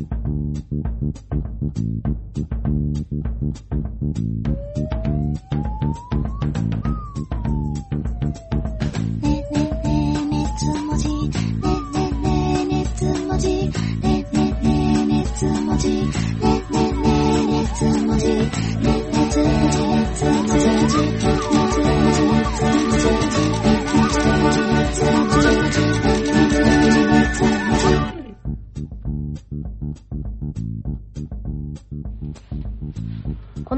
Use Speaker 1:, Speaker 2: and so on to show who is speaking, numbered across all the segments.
Speaker 1: こ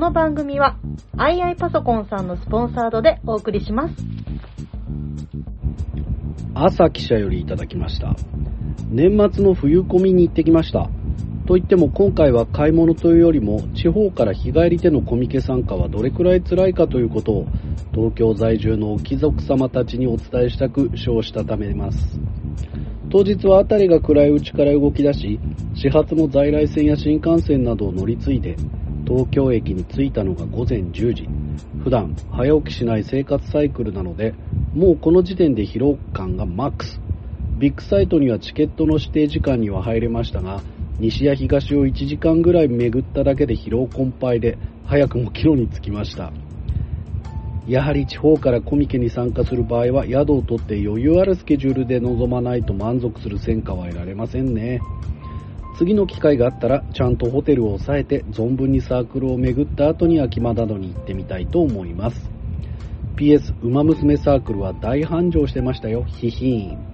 Speaker 1: の番組は、II パソコンさんのスポンサードでお送りします。
Speaker 2: 朝記者よりいただきました。年末の冬コミに行ってきました。といっても今回は買い物というよりも地方から日帰りでのコミケ参加はどれくらい辛いかということを東京在住の貴族様たちにお伝えしたく称したためます。当日は辺りが暗いうちから動き出し、始発の在来線や新幹線などを乗り継いで、東京駅に着いたのが午前10時。普段早起きしない生活サイクルなので、もうこの時点で疲労感がマックス。ビッグサイトにはチケットの指定時間には入れましたが、西や東を1時間ぐらい巡っただけで疲労困憊で、早くも帰路に着きました。やはり地方からコミケに参加する場合は宿を取って余裕あるスケジュールで臨まないと満足する戦果は得られませんね。次の機会があったらちゃんとホテルを抑えて存分にサークルを巡った後に秋葉などに行ってみたいと思います。PS、ウマ娘サークルは大繁盛してましたよ。ヒヒーン。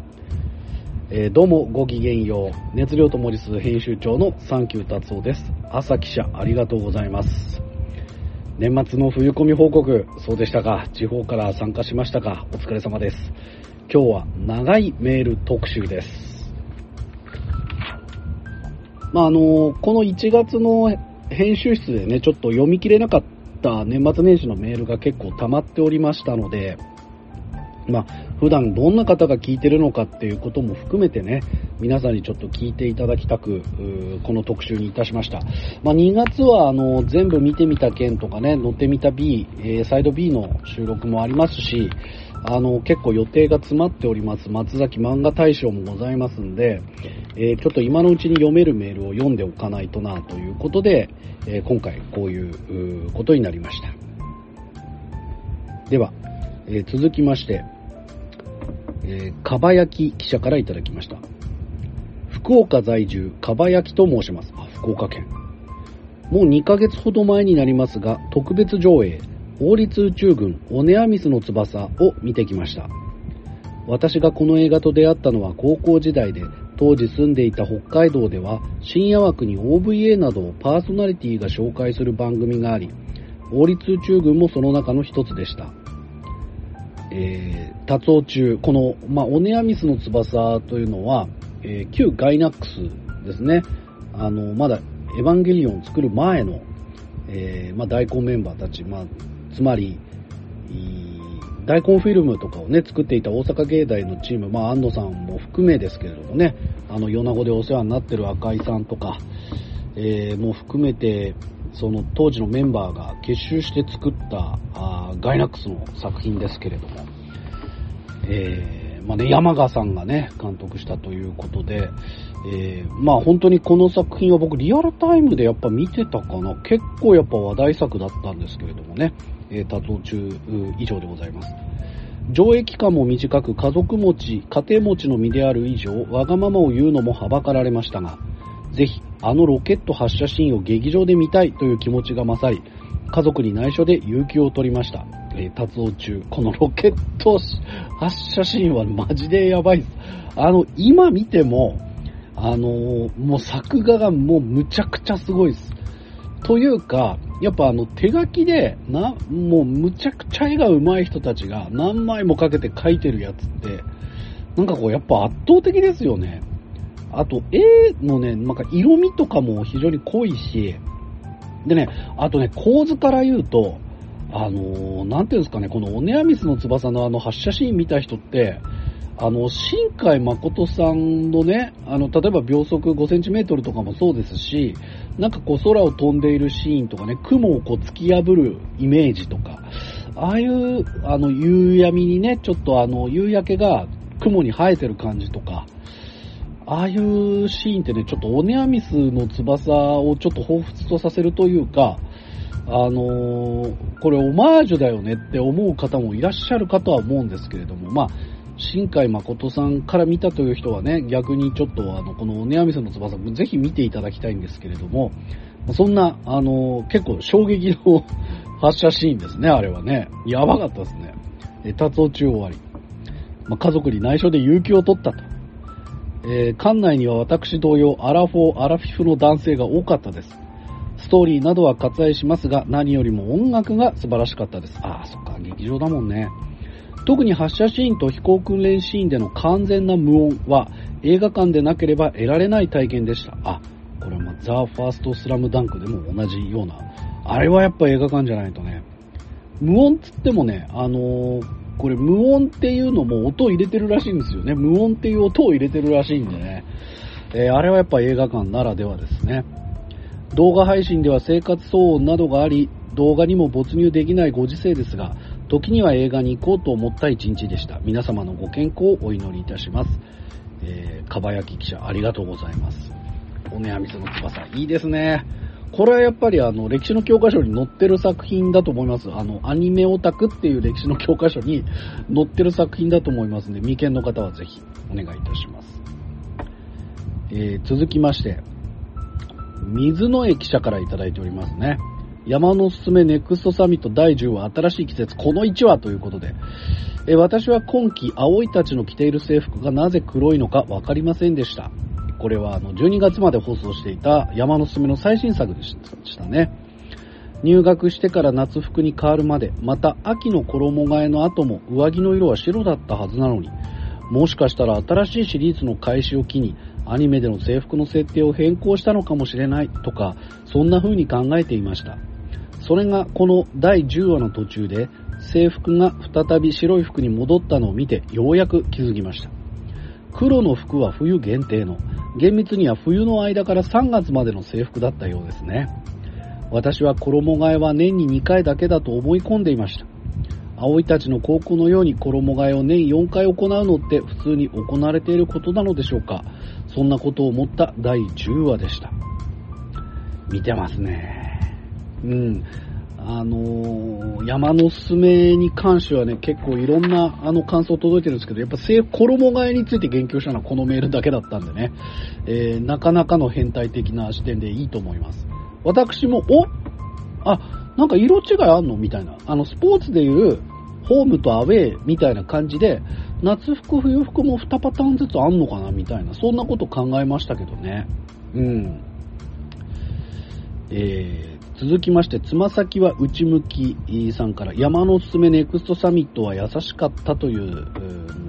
Speaker 2: えーどうもごきげんよう。熱量とモリス編集長のサンキュー達夫です。朝記者ありがとうございます。年末の冬コミ報告、そうでしたか地方から参加しましたかお疲れ様です。今日は長いメール特集です。まあ、あの、この1月の編集室でね、ちょっと読み切れなかった年末年始のメールが結構溜まっておりましたので、まあ、普段どんな方が聞いてるのかっていうことも含めてね、皆さんにちょっと聞いていただきたく、この特集にいたしました。まあ、2月はあの全部見てみた件とかね、乗ってみた B、えーサイド B の収録もありますし、あの結構予定が詰まっております松崎漫画大賞もございますんで、えーちょっと今のうちに読めるメールを読んでおかないとなということで、えー今回こういうことになりました。では、えー続きまして、えー、かばやき記者からいただきました。福岡在住、かばやきと申します。あ、福岡県。もう2ヶ月ほど前になりますが、特別上映、王立宇宙軍オネアミスの翼を見てきました。私がこの映画と出会ったのは高校時代で、当時住んでいた北海道では深夜枠に OVA などをパーソナリティが紹介する番組があり、王立宇宙軍もその中の一つでした。えー、達夫中、この、まあ、オネアミスの翼というのは、えー旧ガイナックスですね。あの、まだエヴァンゲリオンを作る前の、えーまあ、大根メンバーたち、まあ、つまり、大根フィルムとかをね、作っていた大阪芸大のチーム、まあ、安藤さんも含めですけれどもね、あの、米子でお世話になってる赤井さんとか、えーも含めて、その当時のメンバーが結集して作ったあガイナックスの作品ですけれども、えーまあね、山賀さんがね、監督したということで、えーまあ本当にこの作品は僕リアルタイムでやっぱ見てたかな。結構やっぱ話題作だったんですけれどもね、えー、達夫中以上でございます。上映期間も短く家族持ち、家庭持ちの身である以上、わがままを言うのもはばかられましたが、ぜひあのロケット発射シーンを劇場で見たいという気持ちが勝り、家族に内緒で有給を取りました。えー、達夫中、このロケット発射シーンはマジでやばいです。あの、今見ても、あのーもう作画がもうむちゃくちゃすごいです。というか、やっぱあの手書きで、な、もうむちゃくちゃ絵が上手い人たちが何枚もかけて描いてるやつって、なんかこうやっぱ圧倒的ですよね。あと絵のね、なんか色味とかも非常に濃いし、でね、あとね、構図から言うと、あのーなんていうんですかね、このオネアミスの翼のあの発射シーン見た人って、あの、新海誠さんのね、あの、例えば秒速5センチメートルとかもそうですし、なんかこう空を飛んでいるシーンとかね、雲をこう突き破るイメージとか、ああいう、あの、夕闇にね、ちょっとあの、夕焼けが雲に生えてる感じとか、ああいうシーンってね、ちょっとオネアミスの翼をちょっと彷彿とさせるというか、あのー、これオマージュだよねって思う方もいらっしゃるかとは思うんですけれども、まあ、新海誠さんから見たという人はね、逆にちょっとあの、このオネアミスの翼もぜひ見ていただきたいんですけれども、そんな、あの、結構衝撃の発射シーンですね、あれはね。やばかったですね。え、達夫中終わり。まあ、家族に内緒で有給を取ったと。えー、館内には私同様、アラフォー、アラフィフの男性が多かったです。ストーリーなどは割愛しますが、何よりも音楽が素晴らしかったです。ああ、そっか、劇場だもんね。特に発射シーンと飛行訓練シーンでの完全な無音は映画館でなければ得られない体験でした。あ、これはザ・ファースト・スラムダンクでも同じような。あれはやっぱ映画館じゃないとね。無音つってもね、あのー、これ無音っていうのも音を入れてるらしいんですよね。無音っていう音を入れてるらしいんでね。えー、あれはやっぱ映画館ならではですね。動画配信では生活騒音などがあり、動画にも没入できないご時世ですが、時には映画に行こうと思った一日でした。皆様のご健康をお祈りいたします。えー、かばやき記者ありがとうございます。おねあみずの翼、いいですね。これはやっぱりあの、歴史の教科書に載ってる作品だと思います。あの、アニメオタクっていう歴史の教科書に載ってる作品だと思いますので、未見の方はぜひお願いいたします。えー、続きまして、水の駅舎からいただいておりますね。山のすすめネクストサミット第10話新しい季節この1話ということで、え私は今季葵たちの着ている制服がなぜ黒いのか分かりませんでした。これはあの12月まで放送していた山のすすめの最新作でしたね。入学してから夏服に変わるまで、また秋の衣替えの後も上着の色は白だったはずなのに、もしかしたら新しいシリーズの開始を機にアニメでの制服の設定を変更したのかもしれないとか、そんな風に考えていました。それがこの第10話の途中で制服が再び白い服に戻ったのを見てようやく気づきました。黒の服は冬限定の、厳密には冬の間から3月までの制服だったようですね。私は衣替えは年に2回だけだと思い込んでいました。葵たちの高校のように衣替えを年4回行うのって普通に行われていることなのでしょうかそんなことを思った第10話でした。見てますね。うん。あのー、山のすすめに関してはね、結構いろんなあの感想届いてるんですけど、やっぱ衣替えについて言及したのはこのメールだけだったんでね、えー、なかなかの変態的な視点でいいと思います。私も、おあ、なんか色違いあんの？みたいな。あの、スポーツでいうホームとアウェーみたいな感じで、夏服、冬服も2パターンずつあんのかな？みたいな、そんなこと考えましたけどね。うん。えー、続きまして、つま先は内向きさんから、山のおすすめネクストサミットは優しかったという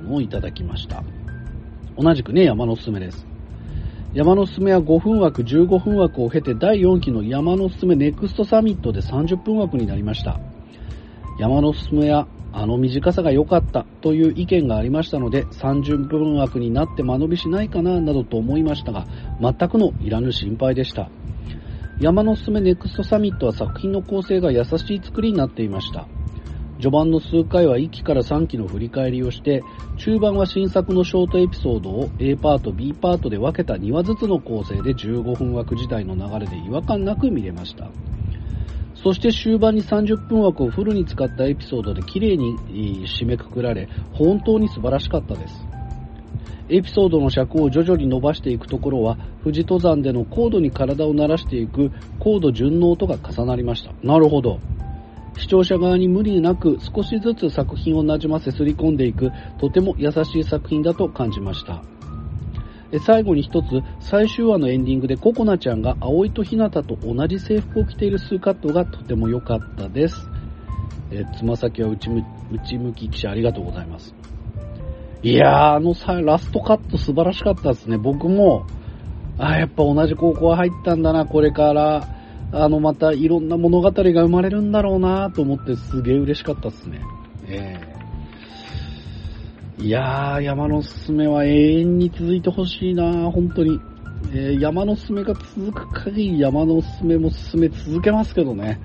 Speaker 2: のをいただきました。同じくね、山のおすすめです。山のすすめは5分枠、15分枠を経て第4期の山のすすめネクストサミットで30分枠になりました。山のすすめはあの短さが良かったという意見がありましたので30分枠になって間延びしないかななどと思いましたが全くのいらぬ心配でした。山のすすめネクストサミットは作品の構成が優しい作りになっていました。序盤の数回は1期から3期の振り返りをして、中盤は新作のショートエピソードを A パート、B パートで分けた2話ずつの構成で15分枠自体の流れで違和感なく見れました。そして終盤に30分枠をフルに使ったエピソードで綺麗に締めくくられ、本当に素晴らしかったです。エピソードの尺を徐々に伸ばしていくところは、富士登山での高度に体を慣らしていく高度順応とが重なりました。なるほど。視聴者側に無理なく少しずつ作品をなじませすり込んでいくとても優しい作品だと感じました最後に一つ最終話のエンディングでココナちゃんが葵とひなたと同じ制服を着ている数カットがとても良かったですつま先は内向き記者ありがとうございますいやーあのさラストカット素晴らしかったですね僕もあやっぱ同じ高校入ったんだなこれからあの、またいろんな物語が生まれるんだろうなと思ってすげえ嬉しかったっすね。えー、いやー、山のすすめは永遠に続いてほしいな本当に。えー、山のすすめが続く限り山のすすめも進め続けますけどね。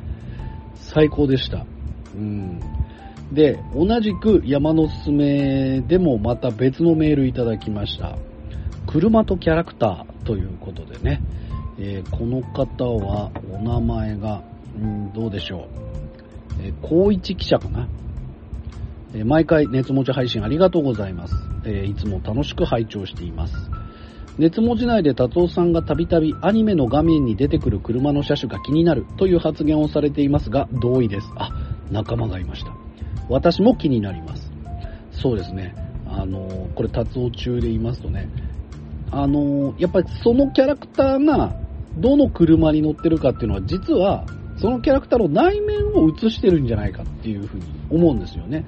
Speaker 2: 最高でした。うん。で、同じく山のすすめでもまた別のメールいただきました。車とキャラクターということでね、えー、この方はお名前が、うん、どうでしょう。えー、高一記者かな。えー、毎回熱持ち配信ありがとうございます。えいつも楽しく拝聴しています。熱文字内で達夫さんがたびたびアニメの画面に出てくる車の車種が気になるという発言をされていますが、同意です。あ、仲間がいました。私も気になります。そうですね。あのこれ達夫中で言いますとね、あのやっぱりそのキャラクターがどの車に乗ってるかっていうのは実はそのキャラクターの内面を映してるんじゃないかっていうふうに思うんですよね。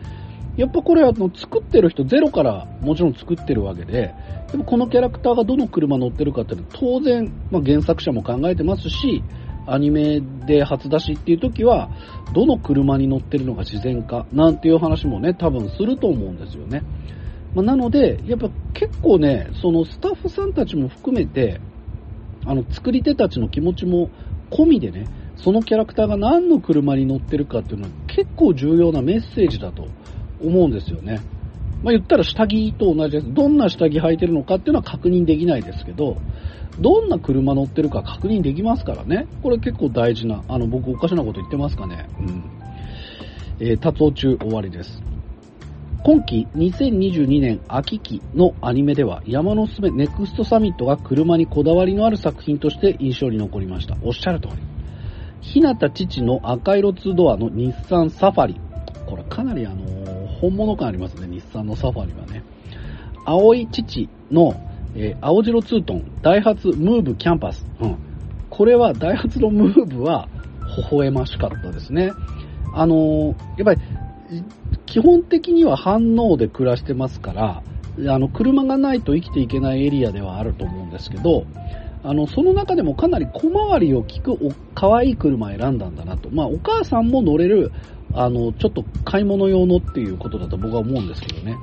Speaker 2: やっぱこれあの作ってる人ゼロからもちろん作ってるわけで、でもこのキャラクターがどの車乗ってるかっていうのは当然、まあ、原作者も考えてますし、アニメで初出しっていう時は、どの車に乗ってるのが自然かなんていう話もね、多分すると思うんですよね。まあ、なので、やっぱ結構ね、そのスタッフさんたちも含めて、あの作り手たちの気持ちも込みでね、そのキャラクターが何の車に乗ってるかっていうのは結構重要なメッセージだと思うんですよね。まあ、言ったら下着と同じです。どんな下着履いてるのかっていうのは確認できないですけど、どんな車乗ってるか確認できますからね。これ結構大事な、あの、僕おかしなこと言ってますかね。うん。えー、達夫中終わりです。今季2022年秋季のアニメでは山のすべネクストサミットが車にこだわりのある作品として印象に残りました。おっしゃる通り。日向父の赤色2ドアの日産サファリ。これかなりあのー、本物感ありますね、日産のサファリはね。青い父の、えー、青白ツートン、ダイハツムーブキャンパス。うん。これは、ダイハツのムーブは、微笑ましかったですね。あのー、やっぱり、基本的には反応で暮らしてますから、あの、車がないと生きていけないエリアではあると思うんですけど、あの、その中でもかなり小回りを利くお可愛い車を選んだんだなと。まあ、お母さんも乗れる、あの、ちょっと買い物用のっていうことだと僕は思うんですけどね。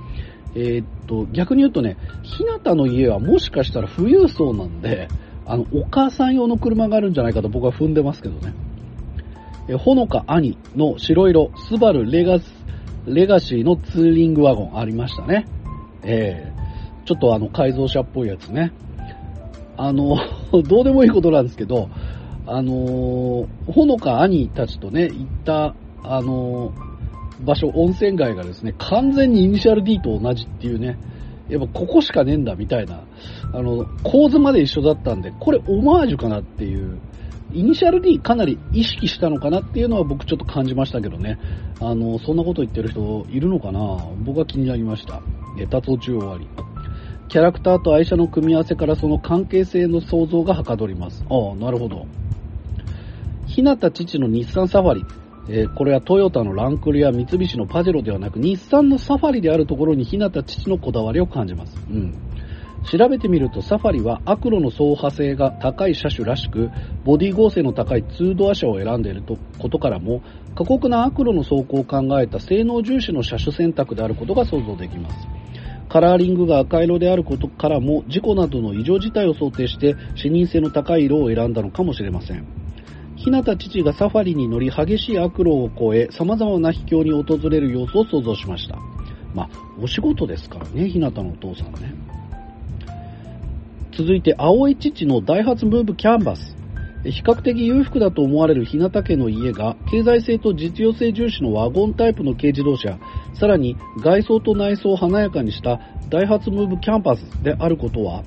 Speaker 2: えー、っと、逆に言うとね、日向の家はもしかしたら富裕層なんで、あの、お母さん用の車があるんじゃないかと僕は踏んでますけどね。えほのか兄の白色、スバルレガス、レガシーのツーリングワゴンありましたね。えー、ちょっとあの改造車っぽいやつね。あの、どうでもいいことなんですけど、あのほのか兄たちとね、行った、あの場所、温泉街がですね、完全にイニシャル D と同じっていうね、やっぱここしかねえんだみたいな、あの、構図まで一緒だったんで、これオマージュかなっていう、イニシャル D かなり意識したのかなっていうのは僕ちょっと感じましたけどね。あの、そんなこと言ってる人いるのかな？僕は気になりました。え、達夫中終わり。キャラクターと愛車の組み合わせからその関係性の想像がはかどります。ああ、なるほど。日向父の日産サファリ。えー、これはトヨタのランクルや三菱のパジェロではなく日産のサファリであるところに日向父のこだわりを感じます。うん。調べてみるとサファリはアクロの走破性が高い車種らしく、ボディ剛性の高い2ドア車を選んでいることからも、過酷なアクロの走行を考えた性能重視の車種選択であることが想像できます。カラーリングが赤色であることからも、事故などの異常事態を想定して視認性の高い色を選んだのかもしれません。日向父がサファリに乗り激しい悪路を越え様々な秘境に訪れる様子を想像しました。まあ、お仕事ですからね、日向のお父さんね。続いて、青い父のダイハツムーブキャンバス。比較的裕福だと思われる日向家の家が、経済性と実用性重視のワゴンタイプの軽自動車、さらに外装と内装を華やかにしたダイハツムーブキャンパスであることは、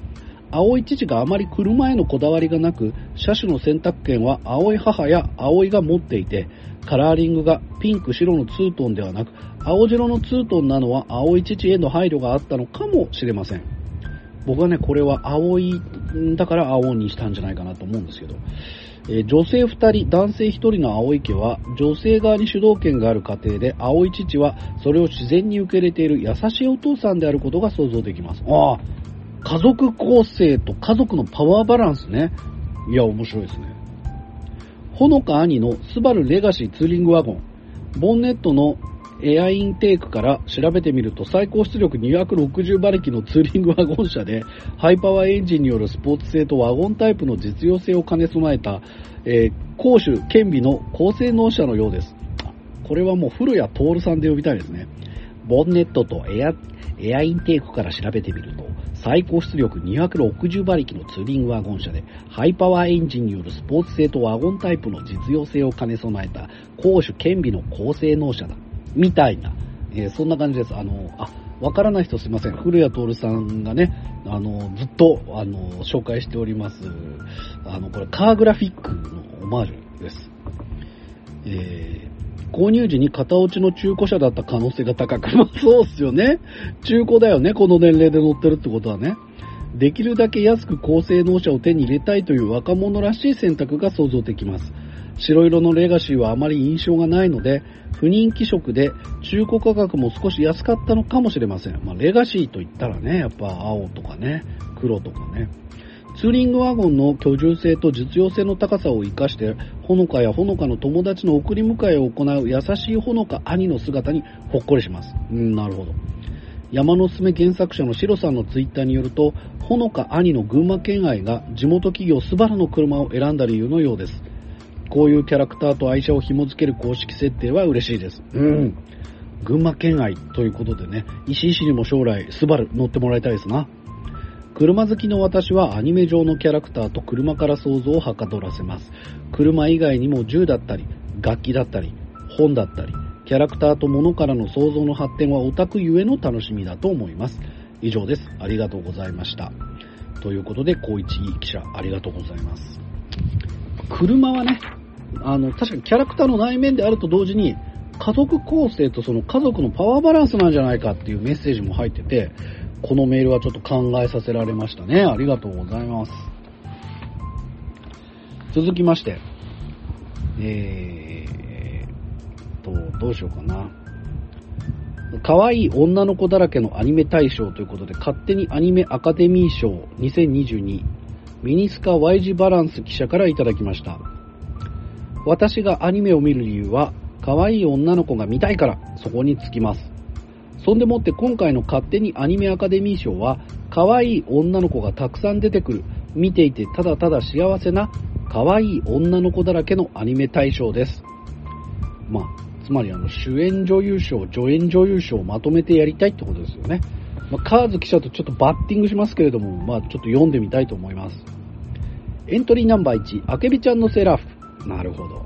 Speaker 2: 青い父があまり車へのこだわりがなく、車種の選択権は青い母や青いが持っていて、カラーリングがピンク、白のツートンではなく、青白のツートンなのは青い父への配慮があったのかもしれません。僕はね、これは青い、だから青にしたんじゃないかなと思うんですけど、えー、女性2人、男性1人の青い家は、女性側に主導権がある家庭で、青い父はそれを自然に受け入れている優しいお父さんであることが想像できます。ああ、家族構成と家族のパワーバランスね。いや、面白いですね。ほのか兄のスバルレガシーツーリングワゴン。ボンネットのエアインテークから調べてみると最高出力260馬力のツーリングワゴン車でハイパワーエンジンによるスポーツ性とワゴンタイプの実用性を兼ね備えた、えー、攻守兼備の高性能車のようです。これはもう古谷徹さんで呼びたいですね。ボンネットとエアエアインテークから調べてみると最高出力260馬力のツーリングワゴン車で、ハイパワーエンジンによるスポーツ性とワゴンタイプの実用性を兼ね備えた、攻守兼備の高性能車だ。みたいな、えー、そんな感じです。あの、あ、わからない人すいません。古谷徹さんがね、あの、ずっと、あの、紹介しております、あの、これ、カーグラフィックのオマージュです。えー、購入時に型落ちの中古車だった可能性が高く、まあそうっすよね。中古だよね、この年齢で乗ってるってことはね。できるだけ安く高性能車を手に入れたいという若者らしい選択が想像できます。白色のレガシーはあまり印象がないので、不人気色で中古価格も少し安かったのかもしれません。まあ、レガシーと言ったらね、やっぱ青とかね、黒とかね。ツーリングワゴンの居住性と実用性の高さを生かして、ほのかやほのかの友達の送り迎えを行う優しいほのか兄の姿にほっこりします。うん、なるほど。山のすめ原作者のシロさんのツイッターによると、ほのか兄の群馬県愛が地元企業スバルの車を選んだ理由のようです。こういうキャラクターと愛車を紐付ける公式設定は嬉しいです。うん。群馬県愛ということでね、石井市にも将来、スバル乗ってもらいたいですな。車好きの私はアニメ上のキャラクターと車から想像をはかどらせます。車以外にも銃だったり、楽器だったり、本だったり、キャラクターと物からの想像の発展はオタクゆえの楽しみだと思います。以上です。ありがとうございました。ということで、高一記者、ありがとうございます。車はね、あの、確かにキャラクターの内面であると同時に、家族構成とその家族のパワーバランスなんじゃないかっていうメッセージも入ってて、このメールはちょっと考えさせられましたね。ありがとうございます。続きまして、えーと、どうしようかな。可愛い女の子だらけのアニメ大賞ということで、勝手にアニメアカデミー賞2022ミニスカ Y 字バランス記者からいただきました。私がアニメを見る理由は、可愛い女の子が見たいから、そこにつきます。そんでもって今回の勝手にアニメアカデミー賞は、可愛い女の子がたくさん出てくる、見ていてただただ幸せな、可愛い女の子だらけのアニメ大賞です。まあ、つまりあの、主演女優賞、助演女優賞をまとめてやりたいってことですよね。まあ、カーズ記者とちょっとバッティングしますけれども、まあ、ちょっと読んでみたいと思います。エントリーナンバー1、あけびちゃんのセーラー服。なるほど。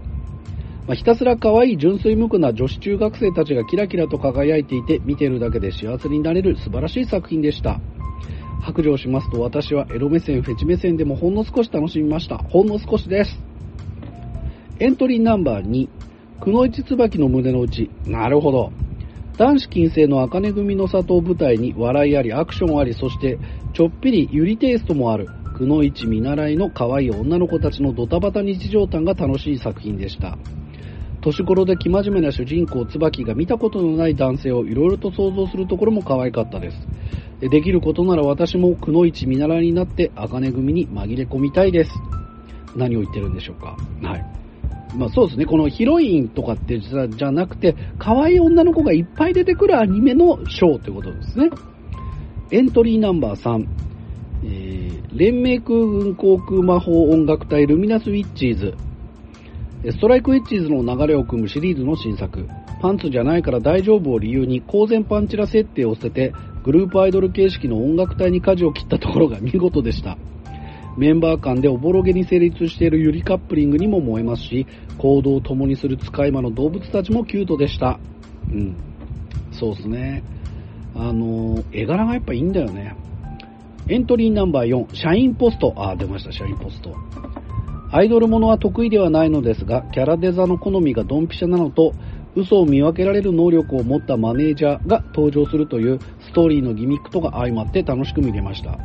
Speaker 2: まあ、ひたすら可愛い純粋無垢な女子中学生たちがキラキラと輝いていて、見てるだけで幸せになれる素晴らしい作品でした。白状しますと私はエロ目線、フェチ目線でもほんの少し楽しみました。ほんの少しです。エントリーナンバー2、くのいち椿の胸の内。なるほど。男子禁制の茜組の里を舞台に笑いあり、アクションあり、そしてちょっぴりゆりテイストもあるくのいち見習いの可愛い女の子たちのドタバタ日常感が楽しい作品でした。年頃で生真面目な主人公椿が見たことのない男性をいろいろと想像するところも可愛かったです。できることなら私もくのいち見習いになって茜組に紛れ込みたいです。何を言ってるんでしょうか。はい。まあそうですね、このヒロインとかってじゃなくて、可愛い女の子がいっぱい出てくるアニメのショーということですね。エントリーナンバー3、えー、連盟空軍航空魔法音楽隊ルミナスウィッチーズ。ストライクウィッチーズの流れを組むシリーズの新作。パンツじゃないから大丈夫を理由に公然パンチラ設定を捨てて、グループアイドル形式の音楽隊に舵を切ったところが 見事でした。メンバー間でおぼろげに成立しているユリカップリングにも燃えますし、行動を共にする使い魔の動物たちもキュートでした。うん。そうですね。あの、絵柄がやっぱいいんだよね。エントリーナンバー4、シャインポスト。あ、出ました、シャインポスト。アイドルものは得意ではないのですが、キャラデザの好みがドンピシャなのと、嘘を見分けられる能力を持ったマネージャーが登場するというストーリーのギミックとが相まって楽しく見れました。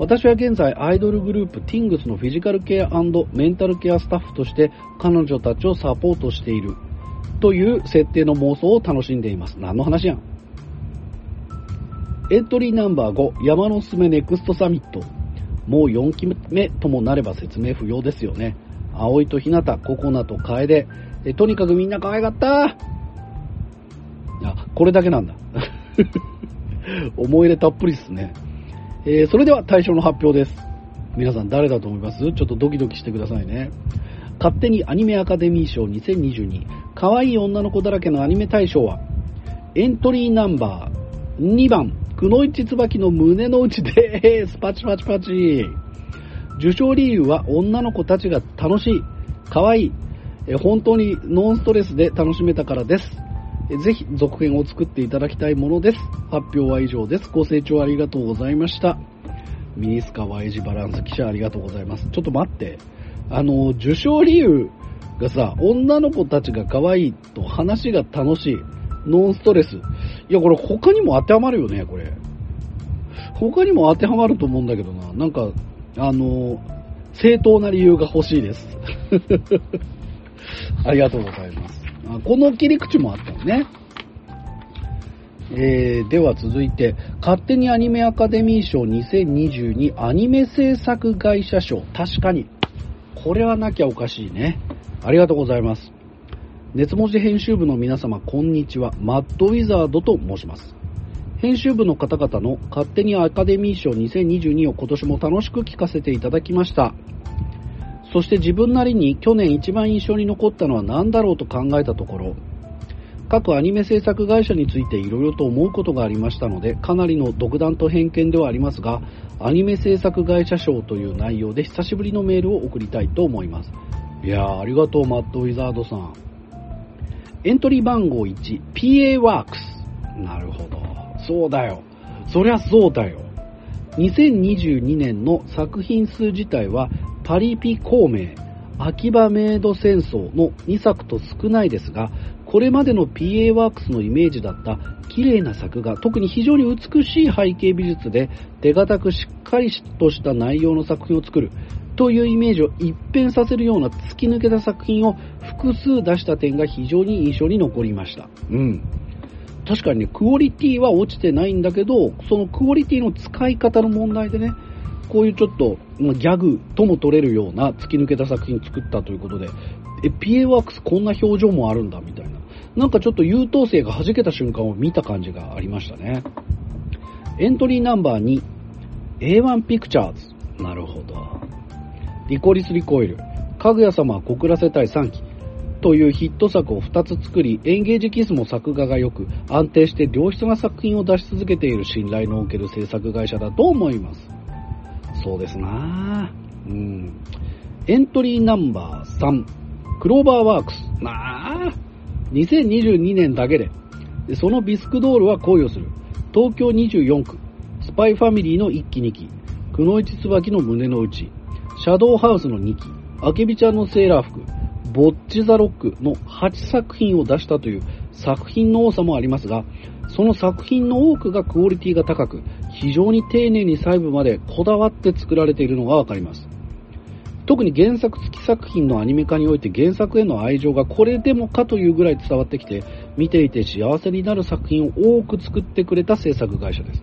Speaker 2: 私は現在アイドルグループ TINGS のフィジカルケアメンタルケアスタッフとして彼女たちをサポートしているという設定の妄想を楽しんでいます。何の話やん。エントリーナンバー5山のすすめネクストサミット。もう4期目ともなれば説明不要ですよね。葵と日向、ココナと楓。えとにかくみんな可愛かったあ、これだけなんだ。思い入れたっぷりっすね。えー、それでは対象の発表です。皆さん誰だと思います？ちょっとドキドキしてくださいね。勝手にアニメアカデミー賞2022可愛い女の子だらけのアニメ大賞はエントリーナンバー2番くのいち椿の胸の内でーす。パチパチパチ。受賞理由は女の子たちが楽しい、可愛い、え本当にノンストレスで楽しめたからです。えぜひ続編を作っていただきたいものです。発表は以上です。ご清聴ありがとうございました。ミニスカ Y 字バランス記者ありがとうございます。ちょっと待って。あの、受賞理由がさ、女の子たちが可愛いと話が楽しい、ノンストレス。いや、これ他にも当てはまるよね、これ。他にも当てはまると思うんだけどな。なんか、あの、正当な理由が欲しいです。ありがとうございます。この切り口もあったのね。えー、では続いて、勝手にアニメアカデミー賞2022アニメ制作会社賞。確かに。これはなきゃおかしいね。ありがとうございます。熱文字編集部の皆様、こんにちは。マッドウィザードと申します。編集部の方々の勝手にアカデミー賞2022を今年も楽しく聞かせていただきました。そして自分なりに去年一番印象に残ったのは何だろうと考えたところ、各アニメ制作会社についていろいろと思うことがありましたので、かなりの独断と偏見ではありますが、アニメ制作会社賞という内容で久しぶりのメールを送りたいと思います。いやー、ありがとう、マッドウィザードさん。エントリー番号1、PA ワークス。なるほど。そうだよ。そりゃそうだよ。2022年の作品数自体は、パリピ孔明、秋葉メイド戦争の2作と少ないですが、これまでの PA ワークスのイメージだった綺麗な作画、特に非常に美しい背景美術で手堅くしっかりとした内容の作品を作るというイメージを一変させるような突き抜けた作品を複数出した点が非常に印象に残りました。うん。確かにね、クオリティは落ちてないんだけど、そのクオリティの使い方の問題でね、こういうちょっとまあギャグとも取れるような突き抜けた作品作ったということで、え、PA ワークスこんな表情もあるんだみたいな。なんかちょっと優等生が弾けた瞬間を見た感じがありましたね。エントリーナンバー2、A1 ピクチャーズ。なるほど。リコリスリコイル、かぐや様は告らせたい3期というヒット作を2つ作り、エンゲージキスも作画が良く、安定して良質な作品を出し続けている信頼のおける制作会社だと思います。そうですな。うん。エントリーナンバー3、クローバーワークス。なぁ。2022年だけで。でそのビスクドールは恋をする。東京24区、スパイファミリーの1期2期、くのいち椿の胸の内、シャドウハウスの2期、あけびちゃんのセーラー服、ボッチザロックの8作品を出したという作品の多さもありますが、その作品の多くがクオリティが高く、非常に丁寧に細部までこだわって作られているのがわかります。特に原作付き作品のアニメ化において原作への愛情がこれでもかというぐらい伝わってきて、見ていて幸せになる作品を多く作ってくれた制作会社です。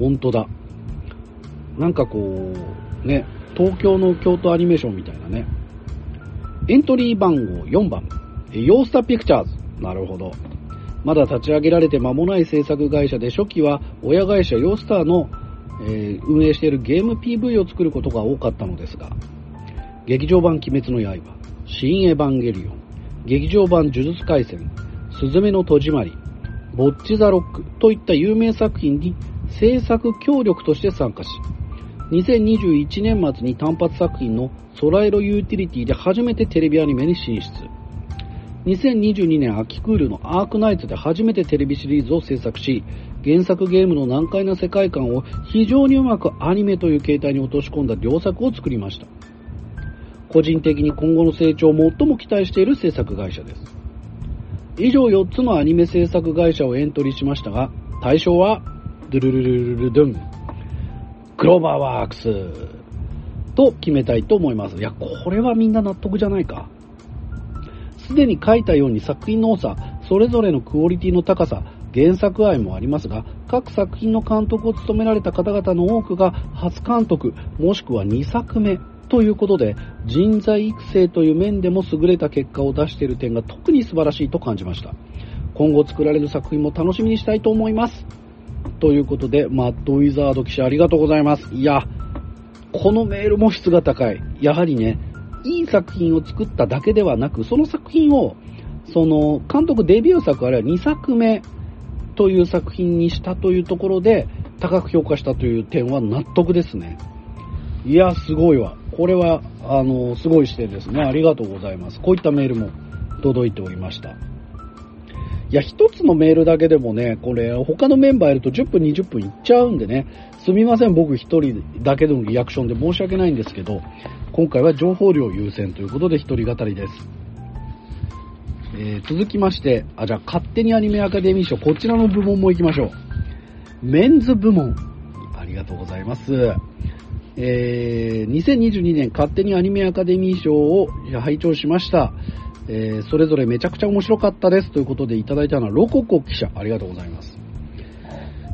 Speaker 2: 本当だ。なんかこう、ね、東京の京都アニメーションみたいなね。エントリー番号4番、えヨースタピクチャーズ。なるほど。まだ立ち上げられて間もない制作会社で初期は親会社ヨースターの、えー運営しているゲーム PV を作ることが多かったのですが、劇場版鬼滅の刃、新エヴァンゲリオン、劇場版呪術廻戦、すずめの戸締まり、ボッチザロックといった有名作品に制作協力として参加し、2021年末に単発作品のソラエロユーティリティで初めてテレビアニメに進出。2022年秋クールのアークナイツで初めてテレビシリーズを制作し、原作ゲームの難解な世界観を非常にうまくアニメという形態に落とし込んだ良作を作りました。個人的に今後の成長を最も期待している制作会社です。以上4つのアニメ制作会社をエントリーしましたが、対象は、ドゥルルルルルドゥン、クローバーワークスと決めたいと思います。いや、これはみんな納得じゃないか。すでに書いたように作品の多さ、それぞれのクオリティの高さ、原作愛もありますが、各作品の監督を務められた方々の多くが初監督、もしくは2作目ということで、人材育成という面でも優れた結果を出している点が特に素晴らしいと感じました。今後作られる作品も楽しみにしたいと思います。ということで、マッドウィザード記者ありがとうございます。いや、このメールも質が高い。やはりね、いい作品を作っただけではなく、その作品を、その、監督デビュー作あるいは2作目という作品にしたというところで、高く評価したという点は納得ですね。いや、すごいわ。これは、あの、すごい視点ですね。ありがとうございます。こういったメールも届いておりました。いや、一つのメールだけでもね、これ、他のメンバーいると10分、20分いっちゃうんでね、すみません、僕一人だけのリアクションで申し訳ないんですけど、今回は情報量優先ということで一人語りです。えー、続きまして、あ、じゃあ勝手にアニメアカデミー賞、こちらの部門も行きましょう。メンズ部門。ありがとうございます。えー、2022年勝手にアニメアカデミー賞を拝聴しました。えー、それぞれめちゃくちゃ面白かったですということでいただいたのはロココ記者。ありがとうございます。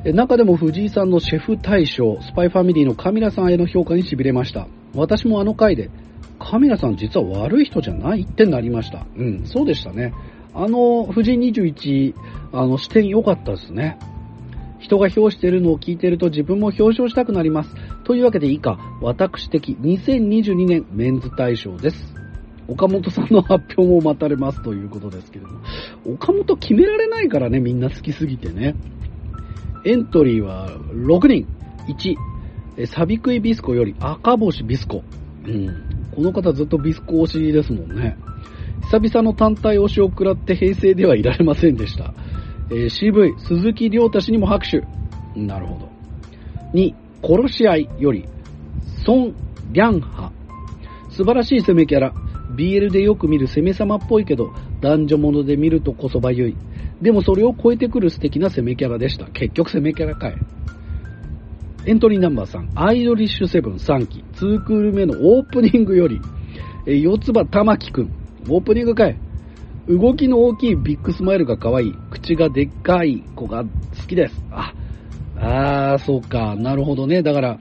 Speaker 2: 中でも藤井さんのシェフ大賞、スパイファミリーのカミラさんへの評価に痺れました。私もあの回で、カミラさん実は悪い人じゃないってなりました。うん、そうでしたね。あの、藤井21、あの、視点良かったですね。人が表しているのを聞いていると自分も表彰したくなります。というわけで以下、私的2022年メンズ大賞です。岡本さんの発表も待たれますということですけれども。岡本決められないからね、みんな好きすぎてね。エントリーは6人。1、サビクイビスコより赤星ビスコ。うん。この方ずっとビスコ推しですもんね。久々の単体推しを食らって平成ではいられませんでした。えー、CV、鈴木亮太氏にも拍手。なるほど。2、殺し合いより、孫リャンハ。素晴らしい攻めキャラ。BL でよく見る攻め様っぽいけど、男女物で見るとこそばゆい。でもそれを超えてくる素敵な攻めキャラでした。結局攻めキャラかい。エントリーナンバー3、アイドリッシュセブン3期、2クール目のオープニングより、え四つ葉玉木くん、オープニングかい。動きの大きいビッグスマイルが可愛い。口がでっかい子が好きです。あ、あー、そうか。なるほどね。だから、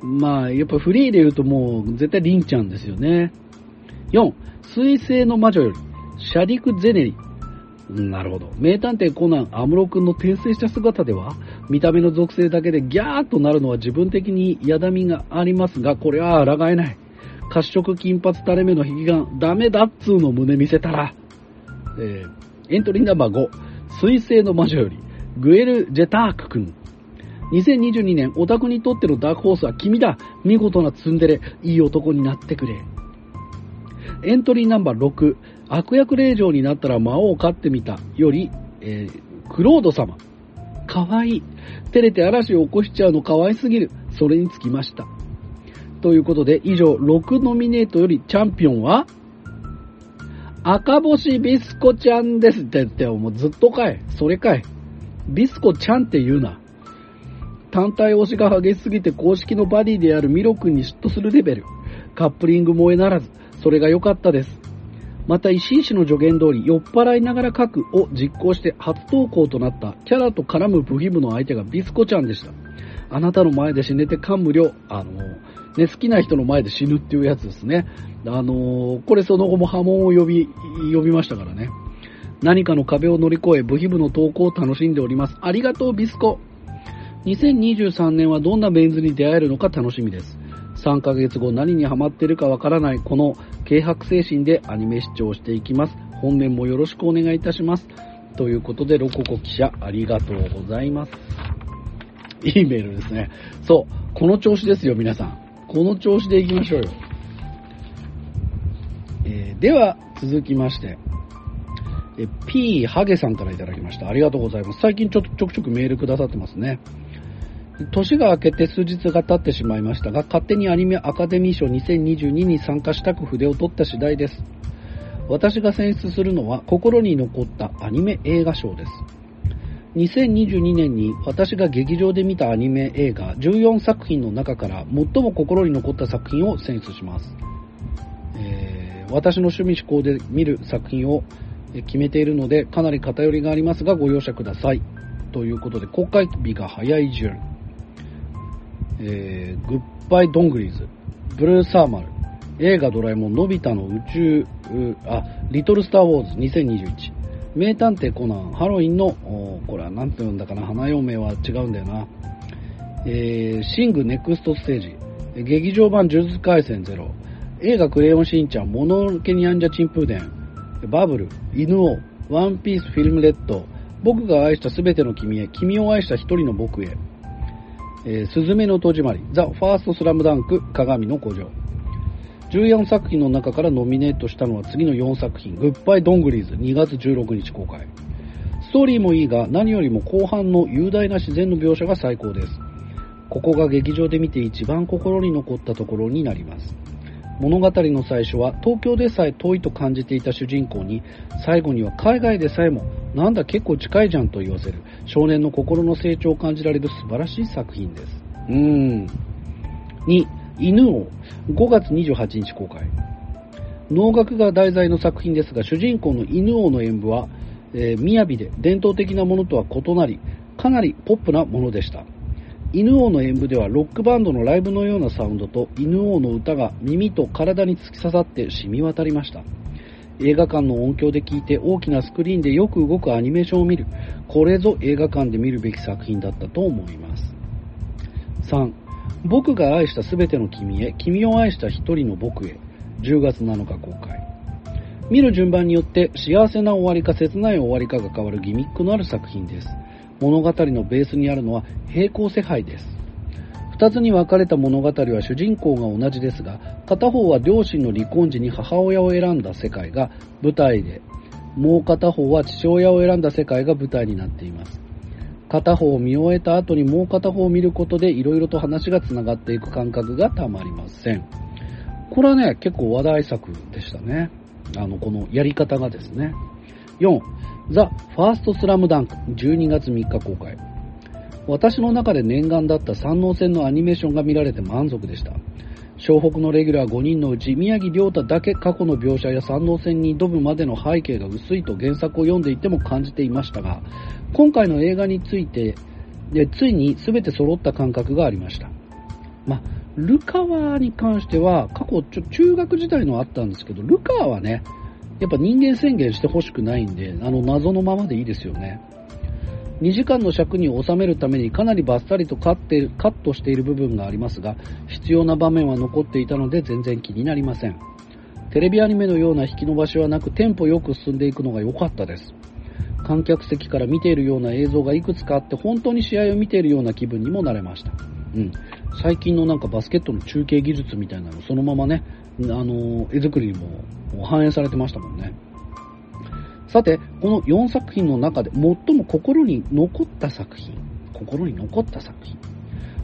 Speaker 2: まあ、やっぱフリーで言うともう絶対リンちゃんですよね。4、水星の魔女より、シャリク・ゼネリ。なるほど。名探偵コナン、アムロ君の転生した姿では、見た目の属性だけでギャーっとなるのは自分的に嫌だみがありますが、これは抗えない。褐色金髪垂れ目の引き眼、ダメだっつーの胸見せたら。えー、エントリーナンバー5、水星の魔女より、グエル・ジェターク君。2022年、オタクにとってのダークホースは君だ見事なツンデレ、いい男になってくれ。エントリーナンバー6、悪役令嬢になったら魔王を飼ってみたより、えー、クロード様。かわいい。照れて嵐を起こしちゃうのかわいすぎる。それにつきました。ということで、以上、6ノミネートよりチャンピオンは、赤星ビスコちゃんですって言ってもうずっとかい。それかい。ビスコちゃんって言うな。単体推しが激しすぎて公式のバディであるミロ君に嫉妬するレベル。カップリング萌えならず、それが良かったです。また石井氏の助言通り、酔っ払いながら書くを実行して初投稿となったキャラと絡むブヒムの相手がビスコちゃんでした。あなたの前で死ねて感無量。あの、ね、好きな人の前で死ぬっていうやつですね。あの、これその後も波紋を呼び、呼びましたからね。何かの壁を乗り越え、部品部の投稿を楽しんでおります。ありがとう、ビスコ。2023年はどんなメンズに出会えるのか楽しみです。3ヶ月後何にハマってるかわからないこの軽薄精神でアニメ視聴していきます。本年もよろしくお願いいたします。ということで、ロココ記者、ありがとうございます。いいメールですね。そう、この調子ですよ、皆さん。この調子でいきましょうよ。えー、では、続きまして、え、P ハゲさんからいただきました。ありがとうございます。最近ちょちょくちょくメールくださってますね。年が明けて数日が経ってしまいましたが、勝手にアニメアカデミー賞2022に参加したく筆を取った次第です。私が選出するのは心に残ったアニメ映画賞です。2022年に私が劇場で見たアニメ映画14作品の中から最も心に残った作品を選出します。えー、私の趣味思考で見る作品を決めているのでかなり偏りがありますがご容赦ください。ということで公開日が早い順、えー、グッバイドングリーズ、ブルーサーマル、映画ドラえもんのび太の宇宙、あ、リトルスターウォーズ2021、名探偵コナン、ハロウィンの、これは何て言うんだかな、花嫁は違うんだよな。えー、シングネクストステージ、劇場版呪術廻戦ゼロ、映画クレヨンしんちゃん、モノノケニャンジャチンプーデン、バブル、犬王、 ONE PIECE FILM RED、僕が愛したすべての君へ、君を愛した一人の僕へ、えー、すずめの戸締まり、 THE FIRST SLAM DUNK、かがみの孤城。14作品の中からノミネートしたのは次の4作品、グッバイ、ドン・グリーズ、2月16日公開。ストーリーもいいが、何よりも後半の雄大な自然の描写が最高です。ここが劇場で見て一番心に残ったところになります。物語の最初は東京でさえ遠いと感じていた主人公に最後には海外でさえもなんだ結構近いじゃんと言わせる少年の心の成長を感じられる素晴らしい作品です。うーん。2、犬王5月28日公開。能楽が題材の作品ですが主人公の犬王の演舞は、えー、雅で伝統的なものとは異なりかなりポップなものでした。犬王の演舞ではロックバンドのライブのようなサウンドと犬王の歌が耳と体に突き刺さって染み渡りました。映画館の音響で聞いて大きなスクリーンでよく動くアニメーションを見る。これぞ映画館で見るべき作品だったと思います。3、僕が愛したすべての君へ、君を愛した一人の僕へ、10月7日公開。見る順番によって幸せな終わりか切ない終わりかが変わるギミックのある作品です。物語のベースにあるのは平行世界です。二つに分かれた物語は主人公が同じですが、片方は両親の離婚時に母親を選んだ世界が舞台で、もう片方は父親を選んだ世界が舞台になっています。片方を見終えた後にもう片方を見ることで色々と話が繋がっていく感覚がたまりません。これはね、結構話題作でしたね。あの、このやり方がですね。4、ザ・ファーストスラムダンク12月3日公開。私の中で念願だった三能線のアニメーションが見られて満足でした。湘北のレギュラー5人のうち宮城亮太だけ過去の描写や三能線に挑むまでの背景が薄いと原作を読んでいても感じていましたが、今回の映画について、でついに全て揃った感覚がありました。まルカワに関しては過去ちょ中学時代のあったんですけど、ルカワはね、やっぱ人間宣言してほしくないんで、あの謎のままでいいですよね。2時間の尺に収めるためにかなりバッサリとカッカットしている部分がありますが、必要な場面は残っていたので全然気になりません。テレビアニメのような引き伸ばしはなくテンポよく進んでいくのが良かったです。観客席から見ているような映像がいくつかあって本当に試合を見ているような気分にもなれました。うん。最近のなんかバスケットの中継技術みたいなのそのままね、あの、絵作りにも反映されてましたもんね。さて、この4作品の中で最も心に残った作品、心に残った作品。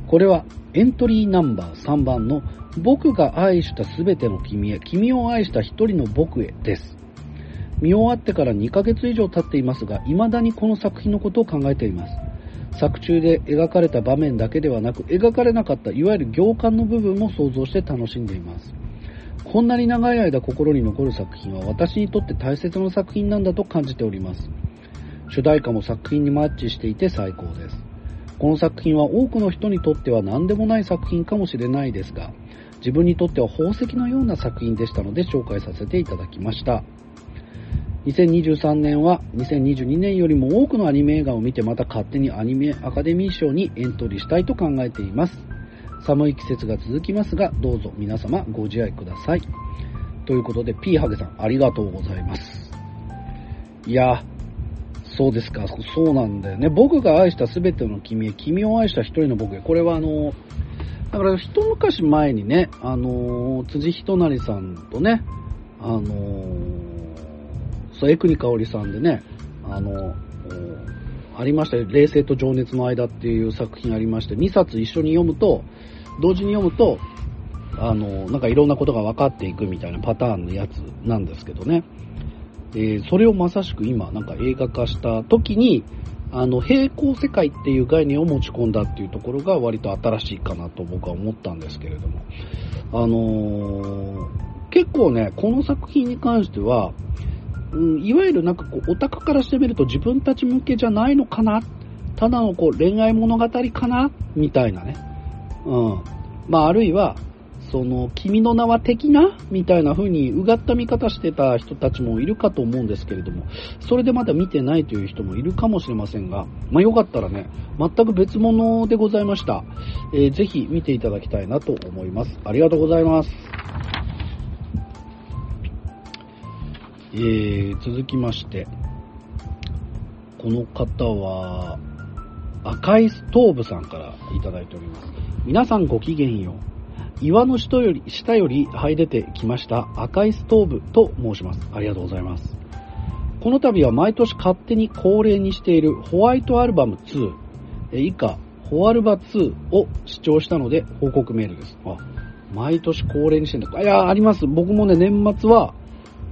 Speaker 2: これはエントリーナンバー3番の僕が愛したすべての君へ、君を愛した一人の僕へです。見終わってから2ヶ月以上経っていますが、未だにこの作品のことを考えています。作中で描かれた場面だけではなく、描かれなかったいわゆる行間の部分も想像して楽しんでいます。こんなに長い間心に残る作品は私にとって大切な作品なんだと感じております。主題歌も作品にマッチしていて最高です。この作品は多くの人にとっては何でもない作品かもしれないですが、自分にとっては宝石のような作品でしたので紹介させていただきました。2023年は2022年よりも多くのアニメ映画を見てまた勝手にアニメアカデミー賞にエントリーしたいと考えています。寒い季節が続きますが、どうぞ皆様ご自愛ください。ということで、P ハゲさんありがとうございます。いや、そうですか、そうなんだよね。僕が愛した全ての君へ、君を愛した一人の僕へ。これはあの、だから一昔前にね、あの、辻仁成さんとね、あの、そう、江国香織さんでね、あの、ありましたよ。冷静と情熱の間っていう作品ありまして、2冊一緒に読むと、同時に読むと、あの、なんかいろんなことが分かっていくみたいなパターンのやつなんですけどね。えー、それをまさしく今、なんか映画化した時に、あの、平行世界っていう概念を持ち込んだっていうところが割と新しいかなと僕は思ったんですけれども。あのー、結構ね、この作品に関しては、うん、いわゆるなんかこう、オタクからしてみると自分たち向けじゃないのかなただのこう、恋愛物語かなみたいなね。うん。まあ、あるいは、その、君の名は的なみたいな風にうがった見方してた人たちもいるかと思うんですけれども、それでまだ見てないという人もいるかもしれませんが、まあ、よかったらね、全く別物でございました。えー、ぜひ見ていただきたいなと思います。ありがとうございます。えー、続きまして、この方は、赤いストーブさんからいただいております。皆さんごきげんよう。岩の下より、下より這い出てきました赤いストーブと申します。ありがとうございます。この度は毎年勝手に恒例にしているホワイトアルバム2、え以下、ホアルバ2を視聴したので報告メールです。あ、毎年恒例にしてんだ。いや、あります。僕もね、年末は、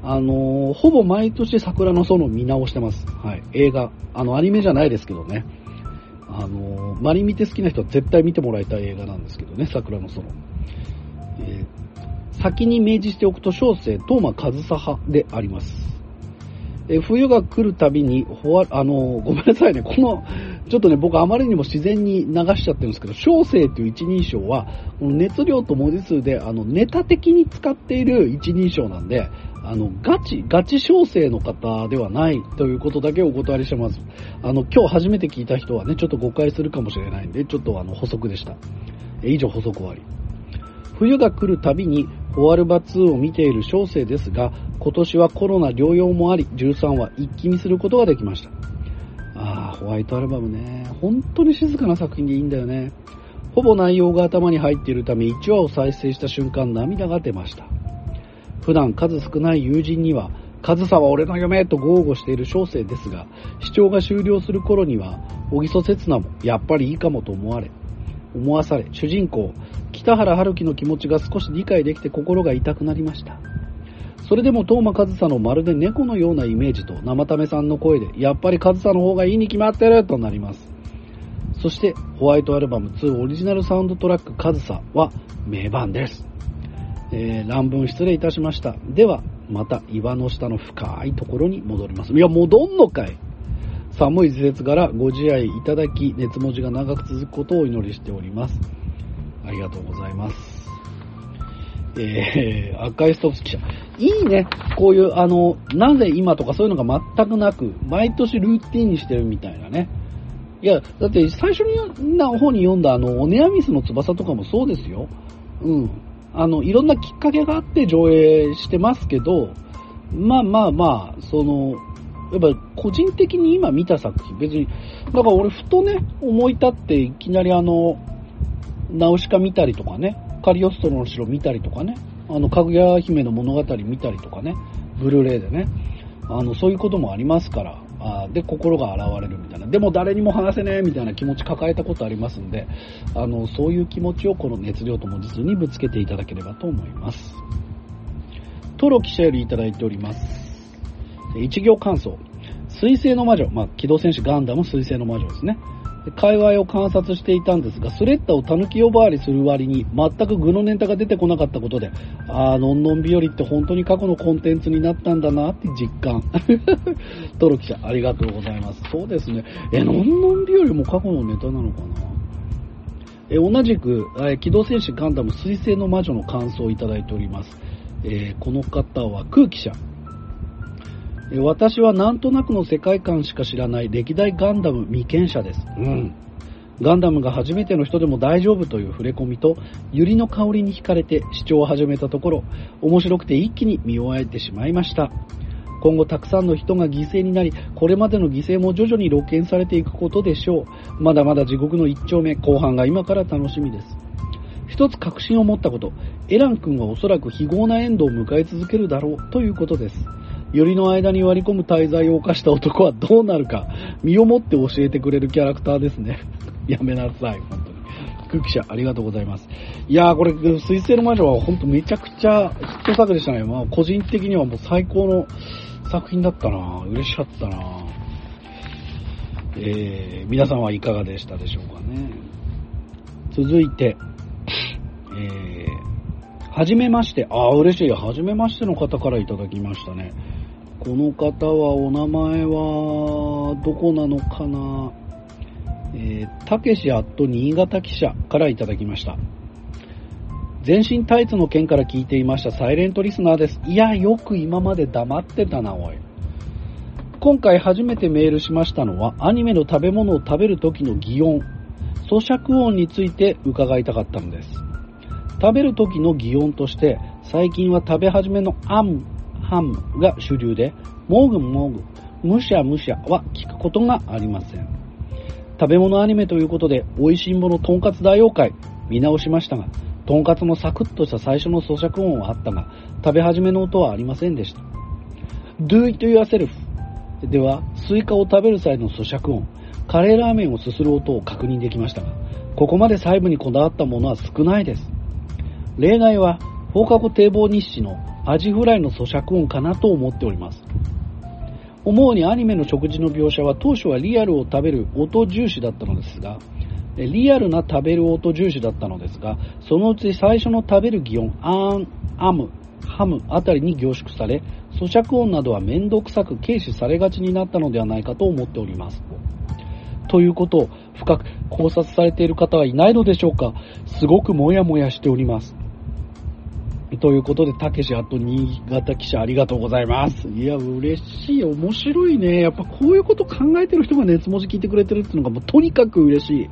Speaker 2: あのーほぼ毎年桜の園を見直してます。はい。映画。あの、アニメじゃないですけどね。あのーマリ見て好きな人は絶対見てもらいたい映画なんですけどね、桜の園。えー先に明示しておくと、小生、東間和沙派であります。えー冬が来るたびに、ほわ、あのごめんなさいね、この、ちょっとね、僕あまりにも自然に流しちゃってるんですけど、小生という一人称は、この熱量と文字数で、あの、ネタ的に使っている一人称なんで、あの、ガチ、ガチ小生の方ではないということだけお断りしてます。あの、今日初めて聞いた人はね、ちょっと誤解するかもしれないんで、ちょっとあの、補足でした。え以上、補足終わり。冬が来るたびに、ホワルバ2を見ている小生ですが、今年はコロナ療養もあり、13話一気見することができました。ああ、ホワイトアルバムね。本当に静かな作品でいいんだよね。ほぼ内容が頭に入っているため、1話を再生した瞬間、涙が出ました。普段数少ない友人には、カズサは俺の嫁と豪語している小生ですが、視聴が終了する頃には、小木曽刹那もやっぱりいいかもと思われ、思わされ、主人公、北原春樹の気持ちが少し理解できて心が痛くなりました。それでも、東間和沙のまるで猫のようなイメージと生為さんの声で、やっぱり和沙の方がいいに決まってるとなります。そして、ホワイトアルバム2オリジナルサウンドトラックカズサは名盤です。えー乱文失礼いたしました。では、また岩の下の深いところに戻ります。いや、戻んのかい寒い時節からご自愛いただき、熱文字が長く続くことをお祈りしております。ありがとうございます。えー、赤いストップ記者。いいね。こういう、あの、なぜ今とかそういうのが全くなく、毎年ルーティンにしてるみたいなね。いや、だって最初にな方に読んだあの、オネアミスの翼とかもそうですよ。うん。あの、いろんなきっかけがあって上映してますけど、まあまあまあ、その、やっぱ個人的に今見た作品、別に、だから俺ふとね、思い立っていきなりあの、ナウシカ見たりとかね、カリオストロの城見たりとかね、あの、かぐや姫の物語見たりとかね、ブルーレイでね、あの、そういうこともありますから、あーで、心が現れるみたいな。でも誰にも話せねえみたいな気持ち抱えたことありますんで、あの、そういう気持ちをこの熱量と文字数にぶつけていただければと思います。トロ記者よりいただいております。一行感想。水星の魔女、まあ、機動戦士ガンダム水星の魔女ですね。界隈を観察していたんですが、スレッタを狸呼ばわりする割に全く具のネタが出てこなかったことで、あー、のんのん日和って本当に過去のコンテンツになったんだなって実感。トロ記者、ありがとうございます。そうですね。え、のんのん日和も過去のネタなのかな？え同じく、え機動戦士ガンダム水星の魔女の感想をいただいております。えーこの方は空気者。えー私はなんとなくの世界観しか知らない歴代ガンダム未見者です。うん。ガンダムが初めての人でも大丈夫という触れ込みと、ユリの香りに惹かれて視聴を始めたところ、面白くて一気に見終えてしまいました。今後たくさんの人が犠牲になり、これまでの犠牲も徐々に露見されていくことでしょう。まだまだ地獄の一丁目、後半が今から楽しみです。一つ確信を持ったこと、エラン君はおそらく非業なエンドを迎え続けるだろうということです。よりの間に割り込む滞在を犯した男はどうなるか、身をもって教えてくれるキャラクターですね。やめなさい、本当に。空気者、ありがとうございます。いやー、これ、水星の魔女は本当めちゃくちゃヒット作でしたね。まあ、個人的にはもう最高の作品だったな嬉しかったなえー、皆さんはいかがでしたでしょうかね。続いて、えー、はじめまして、あー、嬉しい。はじめましての方からいただきましたね。この方はお名前は、どこなのかな？え、たけしアット新潟記者からいただきました。全身タイツの件から聞いていましたサイレントリスナーです。いや、よく今まで黙ってたな、おい。今回初めてメールしましたのは、アニメの食べ物を食べる時の擬音、咀嚼音について伺いたかったのです。食べる時の擬音として、最近は食べ始めのアム、ハムが主流で、モグモグ、むしゃむしゃは聞くことがありません。食べ物アニメということで、美味しんぼのとんかつ大妖怪、見直しましたが、とんかつのサクッとした最初の咀嚼音はあったが、食べ始めの音はありませんでした。Do it yourself では、スイカを食べる際の咀嚼音、カレーラーメンをすする音を確認できましたが、ここまで細部にこだわったものは少ないです。例外は、放課後堤防日誌のアジフライの咀嚼音かなと思っております。思うにアニメの食事の描写は当初はリアルを食べる音重視だったのですが、リアルな食べる音重視だったのですが、そのうち最初の食べる擬音、アーン、アム、ハムあたりに凝縮され、咀嚼音などは面倒くさく軽視されがちになったのではないかと思っております。ということを深く考察されている方はいないのでしょうかすごくもやもやしております。ということで、たけしあと新潟記者ありがとうございます。いや、嬉しい。面白いね。やっぱこういうこと考えてる人が熱文字聞いてくれてるっていうのがもうとにかく嬉しい。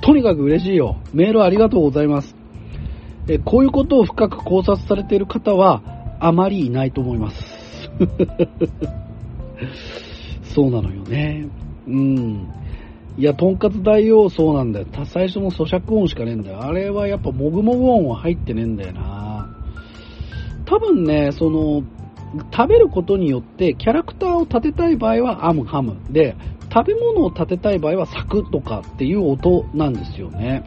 Speaker 2: とにかく嬉しいよ。メールありがとうございます。えこういうことを深く考察されている方はあまりいないと思います。そうなのよね。うん。いや、とんかつ大王そうなんだよ。最初の咀嚼音しかねえんだよ。あれはやっぱもぐもぐ音は入ってねえんだよな。多分ね、その、食べることによってキャラクターを立てたい場合はアムハムで、食べ物を立てたい場合はサクとかっていう音なんですよね。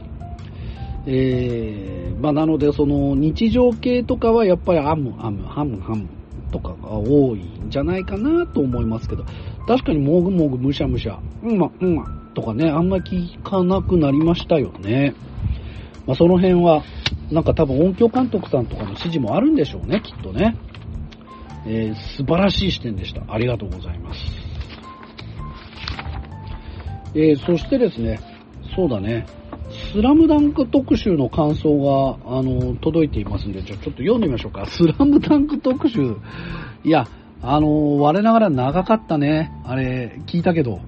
Speaker 2: えー、まあ、なのでその日常系とかはやっぱりアムアムハムハムとかが多いんじゃないかなと思いますけど確かにもぐもぐむしゃむしゃうんまうんまとかねあんまり聞かなくなりましたよね、まあ、その辺はなんか多分音響監督さんとかの指示もあるんでしょうねきっとね、えー、素晴らしい視点でしたありがとうございますえー、そしてですねそうだねスラムダンク特集の感想が、あの、届いていますんで、じゃちょっと読んでみましょうか。スラムダンク特集。いや、あの、我ながら長かったね。あれ、聞いたけど。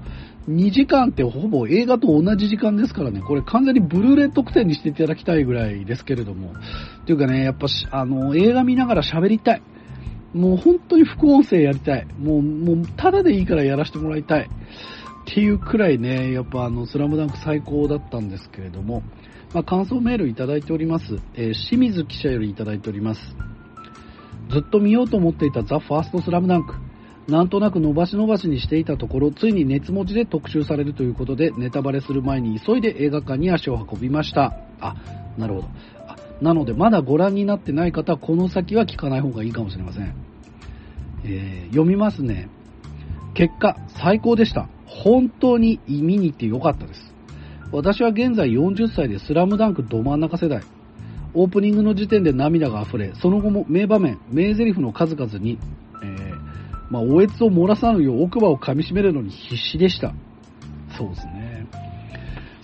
Speaker 2: 2時間ってほぼ映画と同じ時間ですからね、これ完全にブルーレイ特典にしていただきたいぐらいですけれども。っていうかね、やっぱしあの、映画見ながら喋りたい。もう本当に副音声やりたい。もう、もう、ただでいいからやらせてもらいたい。っていうくらいね、やっぱあの、スラムダンク最高だったんですけれども、まあ、感想メールいただいております。えー、清水記者よりいただいております。ずっと見ようと思っていたザ・ファーストスラムダンク。なんとなく伸ばし伸ばしにしていたところ、ついに熱文字で特集されるということで、ネタバレする前に急いで映画館に足を運びました。あ、なるほど。あなので、まだご覧になってない方は、この先は聞かない方がいいかもしれません。えー、読みますね。結果、最高でした。本当に見に行ってよかったです。私は現在40歳でスラムダンクど真ん中世代。オープニングの時点で涙が溢れ、その後も名場面、名台詞の数々に、まあ、おえつを漏らさぬよう奥歯を噛み締めるのに必死でした。そうですね。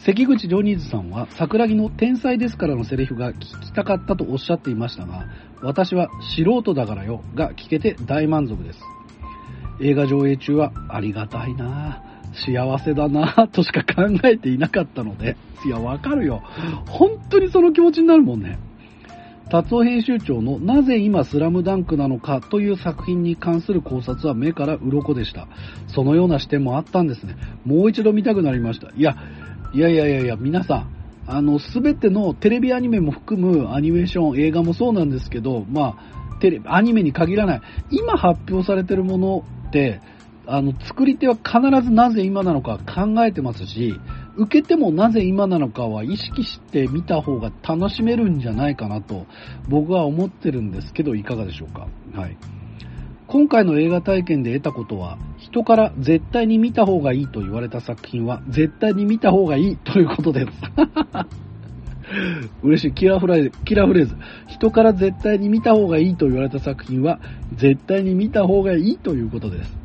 Speaker 2: 関口ジョニーズさんは桜木の天才ですからのセリフが聞きたかったとおっしゃっていましたが、私は素人だからよが聞けて大満足です。映画上映中はありがたいな幸せだなとしか考えていなかったので、いや、わかるよ。本当にその気持ちになるもんね。達夫編集長のなぜ今スラムダンクなのかという作品に関する考察は目から鱗でした。そのような視点もあったんですね。もう一度見たくなりました。いや、いやいやいやいや、皆さん、あの、すべてのテレビアニメも含むアニメーション、映画もそうなんですけど、まあ、テレビ、アニメに限らない。今発表されてるものって、あの、作り手は必ずなぜ今なのか考えてますし、受けてもなぜ今なのかは意識して見た方が楽しめるんじゃないかなと僕は思ってるんですけど、いかがでしょうか。はい。今回の映画体験で得たことは、人から絶対に見た方がいいと言われた作品は、絶対に見た方がいいということです。嬉しい。キラーフライキラーフレーズ。人から絶対に見た方がいいと言われた作品は、絶対に見た方がいいということです。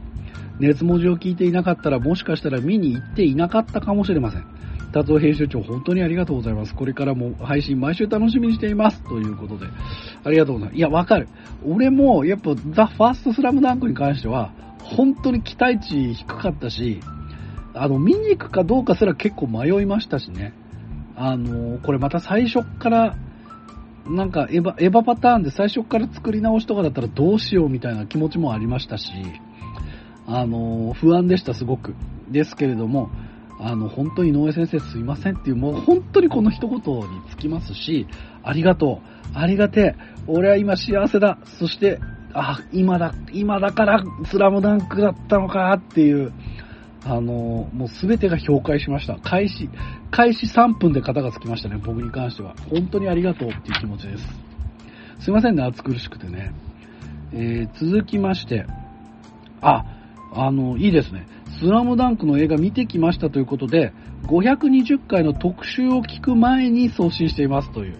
Speaker 2: 熱文字を聞いていなかったら、もしかしたら見に行っていなかったかもしれません。達夫編集長、本当にありがとうございます。これからも配信毎週楽しみにしています。ということで、ありがとうございます。いや、わかる。俺も、やっぱ、ザ・ファーストスラムダンクに関しては、本当に期待値低かったし、あの、見に行くかどうかすら結構迷いましたしね。あの、これまた最初から、なんかエヴァ、エヴァパターンで最初から作り直しとかだったらどうしようみたいな気持ちもありましたし、あの、不安でした、すごく。ですけれども、あの、本当に井上先生すいませんっていう、もう本当にこの一言につきますし、ありがとう、ありがてえ、俺は今幸せだ、そして、あ、今だ、今だからスラムダンクだったのかっていう、あの、もうすべてが評価しました。開始、開始3分で肩がつきましたね、僕に関しては。本当にありがとうっていう気持ちです。すいませんね、暑苦しくてね。えー、続きまして、あ、あの、いいですね。スラムダンクの映画見てきましたということで、520回の特集を聞く前に送信していますという。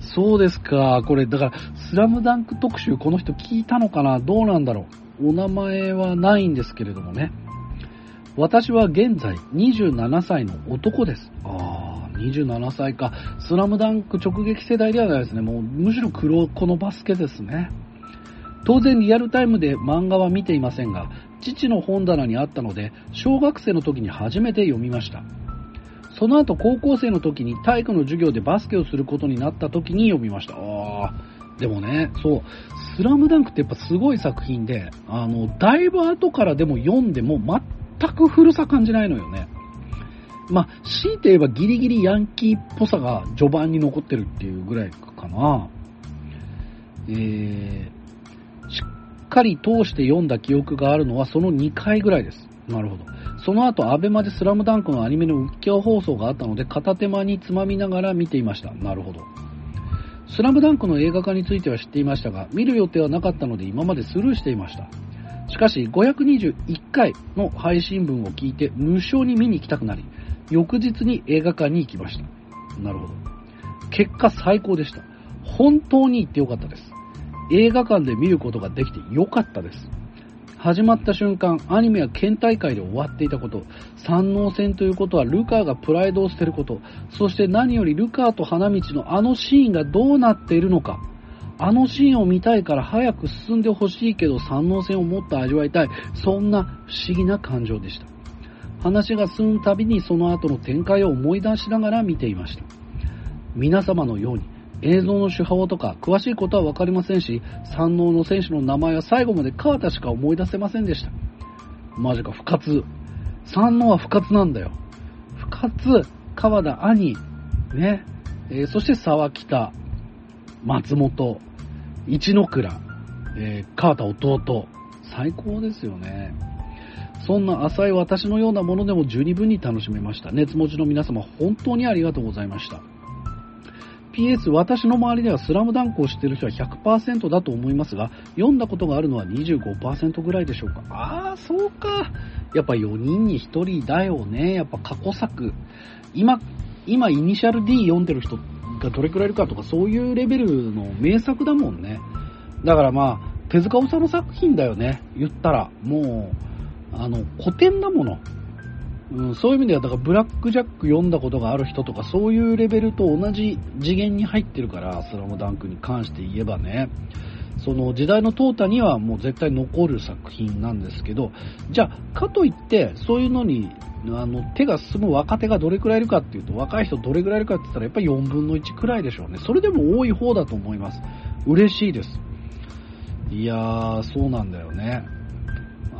Speaker 2: そうですか。これ、だから、スラムダンク特集、この人聞いたのかな？どうなんだろう。お名前はないんですけれどもね。私は現在27歳の男です。ああ、27歳か。スラムダンク直撃世代ではないですね。もう、むしろ黒子のバスケですね。当然リアルタイムで漫画は見ていませんが、父の本棚にあったので、小学生の時に初めて読みました。その後高校生の時に体育の授業でバスケをすることになった時に読みました。あ、でもね、そう、スラムダンクってやっぱすごい作品で、あの、だいぶ後からでも読んでも全く古さ感じないのよね。まあ、強いて言えばギリギリヤンキーっぽさが序盤に残ってるっていうぐらいかな。えー、かり通して読んだ記憶があるのはその2回ぐらいです。なるほど。その後、アベマでスラムダンクのアニメの浮世放送があったので、片手間につまみながら見ていました。なるほど。スラムダンクの映画化については知っていましたが、見る予定はなかったので今までスルーしていました。しかし、521回の配信分を聞いて無償に見に行きたくなり、翌日に映画館に行きました。なるほど。結果最高でした。本当に行ってよかったです。映画館で見ることができてよかったです。始まった瞬間、アニメは県大会で終わっていたこと、三能戦ということはルカーがプライドを捨てること、そして何よりルカーと花道のあのシーンがどうなっているのか、あのシーンを見たいから早く進んでほしいけど三能戦をもっと味わいたい、そんな不思議な感情でした。話が進むたびにその後の展開を思い出しながら見ていました。皆様のように映像の手法とか詳しいことは分かりませんし、山王の選手の名前は最後まで川田しか思い出せませんでした。マジか、不活。山王は不活なんだよ。不活、川田兄、ね、えー、そして沢北、松本、一ノ倉、えー、川田弟。最高ですよね。そんな浅い私のようなものでも十二分に楽しめました。熱文字の皆様、本当にありがとうございました。PS、私の周りではスラムダンクを知ってる人は100%だと思いますが、読んだことがあるのは25%ぐらいでしょうか。ああ、そうか。やっぱ4人に1人だよね。やっぱ過去作。今、今、イニシャル D 読んでる人がどれくらいいるかとか、そういうレベルの名作だもんね。だからまあ、手塚治虫作品だよね。言ったら。もう、あの、古典だもの。うん、そういう意味では、だからブラック・ジャック読んだことがある人とか、そういうレベルと同じ次元に入ってるから、スラムダンクに関して言えばね、その時代の淘汰にはもう絶対残る作品なんですけど、じゃあ、かといって、そういうのに、あの、手が進む若手がどれくらいいるかっていうと、若い人どれくらいいるかって言ったら、やっぱり4分の1くらいでしょうね。それでも多い方だと思います。嬉しいです。いやー、そうなんだよね。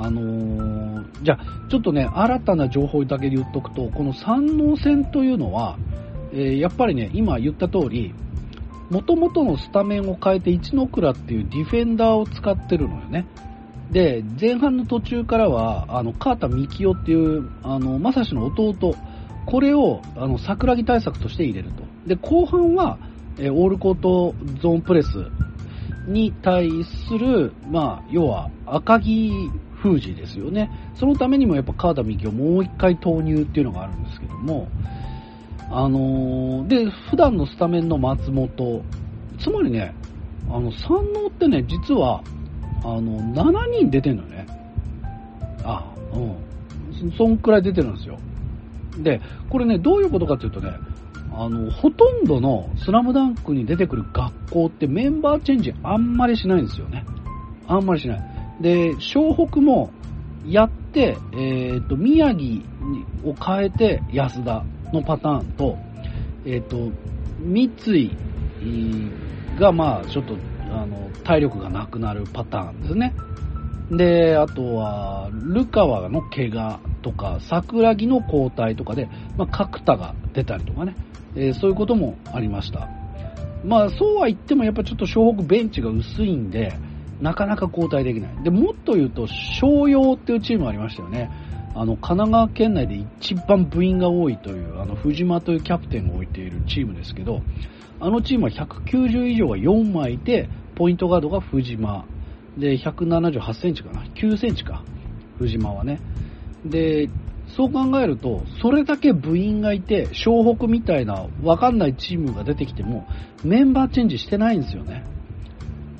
Speaker 2: あのー、じゃあ、ちょっとね、新たな情報だけで言っとくと、この山王戦というのは、えー、やっぱりね、今言った通り、元々のスタメンを変えて一ノ倉っていうディフェンダーを使ってるのよね。で、前半の途中からは、あの、川田幹夫っていう、あの、正志の弟、これを、あの、桜木対策として入れると。で、後半は、えー、オールコートゾーンプレスに対する、まあ、要は赤木封じですよね。そのためにもやっぱ川田幹をもう一回投入っていうのがあるんですけども、あのー、で、普段のスタメンの松本、つまりね、あの、山王ってね、実は、あの、7人出てんのね。あ、うん。そんくらい出てるんですよ。で、これね、どういうことかっていうとね、あの、ほとんどのスラムダンクに出てくる学校ってメンバーチェンジあんまりしないんですよね。あんまりしない。で、湘北もやって、えっ、ー、と、宮城を変えて安田のパターンと、えっ、ー、と、三井が、まあ、ちょっと、あの、体力がなくなるパターンですね。で、あとは、ルカワの怪我とか、桜木の交代とかで、まあ、角田が出たりとかね、えー、そういうこともありました。まあ、そうは言ってもやっぱちょっと湘北ベンチが薄いんで、なかなか交代できない。で、もっと言うと、商用っていうチームありましたよね。あの、神奈川県内で一番部員が多いという、あの、藤間というキャプテンを置いているチームですけど、あのチームは190以上が4枚いて、ポイントガードが藤間。で、178センチかな。9センチか。藤間はね。で、そう考えると、それだけ部員がいて、湘北みたいなわかんないチームが出てきても、メンバーチェンジしてないんですよね。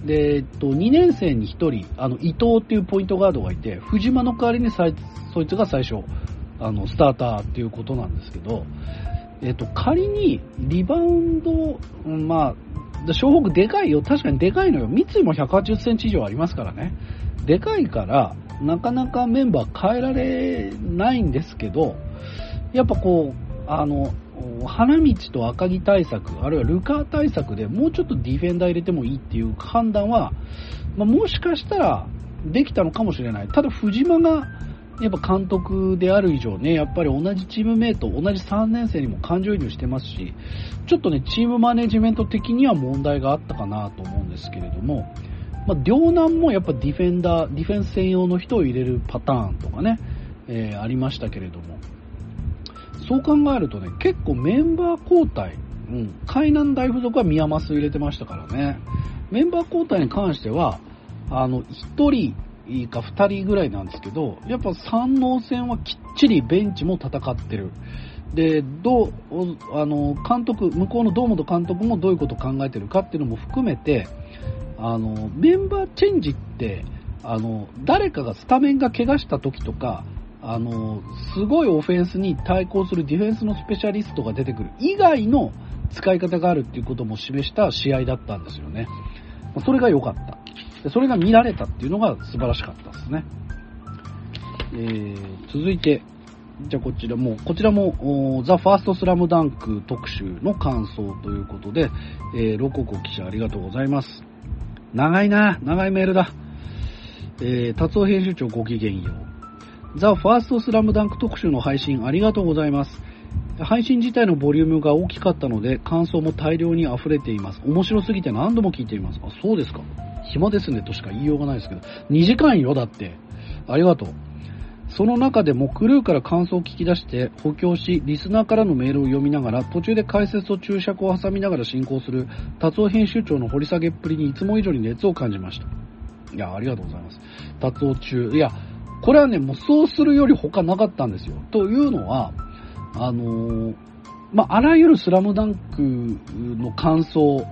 Speaker 2: で、えっと、2年生に1人、あの、伊藤っていうポイントガードがいて、藤間の代わりにそいつが最初、あの、スターターっていうことなんですけど、えっと、仮にリバウンド、まあ、湘北でかいよ。確かにでかいのよ。三井も180センチ以上ありますからね。でかいから、なかなかメンバー変えられないんですけど、やっぱこう、あの、花道と赤城対策、あるいはルカー対策でもうちょっとディフェンダー入れてもいいっていう判断は、まあ、もしかしたらできたのかもしれない。ただ藤間がやっぱ監督である以上ね、やっぱり同じチームメイト、同じ3年生にも感情移入してますし、ちょっとね、チームマネジメント的には問題があったかなと思うんですけれども、まあ、両南もやっぱディフェンダー、ディフェンス専用の人を入れるパターンとかね、えー、ありましたけれども、そう考えるとね、結構メンバー交代、うん、海南大附属は宮益入れてましたからね、メンバー交代に関しては、あの、1人か2人ぐらいなんですけど、やっぱ三能戦はきっちりベンチも戦ってる。で、どう、あの、監督、向こうの堂本監督もどういうことを考えてるかっていうのも含めて、あの、メンバーチェンジって、あの、誰かがスタメンが怪我した時とか、あの、すごいオフェンスに対抗するディフェンスのスペシャリストが出てくる以外の使い方があるっていうことも示した試合だったんですよね。それが良かった。それが見られたっていうのが素晴らしかったですね。えー、続いて、じゃあこちらも、こちらも、ザ・ファーストスラムダンク特集の感想ということで、えー、ロココ記者ありがとうございます。長いな、長いメールだ。えー、達夫編集長ごきげんよう。ザ・ファーストスラムダンク特集の配信ありがとうございます。配信自体のボリュームが大きかったので、感想も大量に溢れています。面白すぎて何度も聞いています。あ、そうですか。暇ですねとしか言いようがないですけど。2時間よ、だって。ありがとう。その中でもクルーから感想を聞き出して補強し、リスナーからのメールを読みながら、途中で解説と注釈を挟みながら進行する達夫編集長の掘り下げっぷりにいつも以上に熱を感じました。いや、ありがとうございます。達夫中、いや、これはね、もうそうするより他なかったんですよ。というのは、あのー、まあ、あらゆるスラムダンクの感想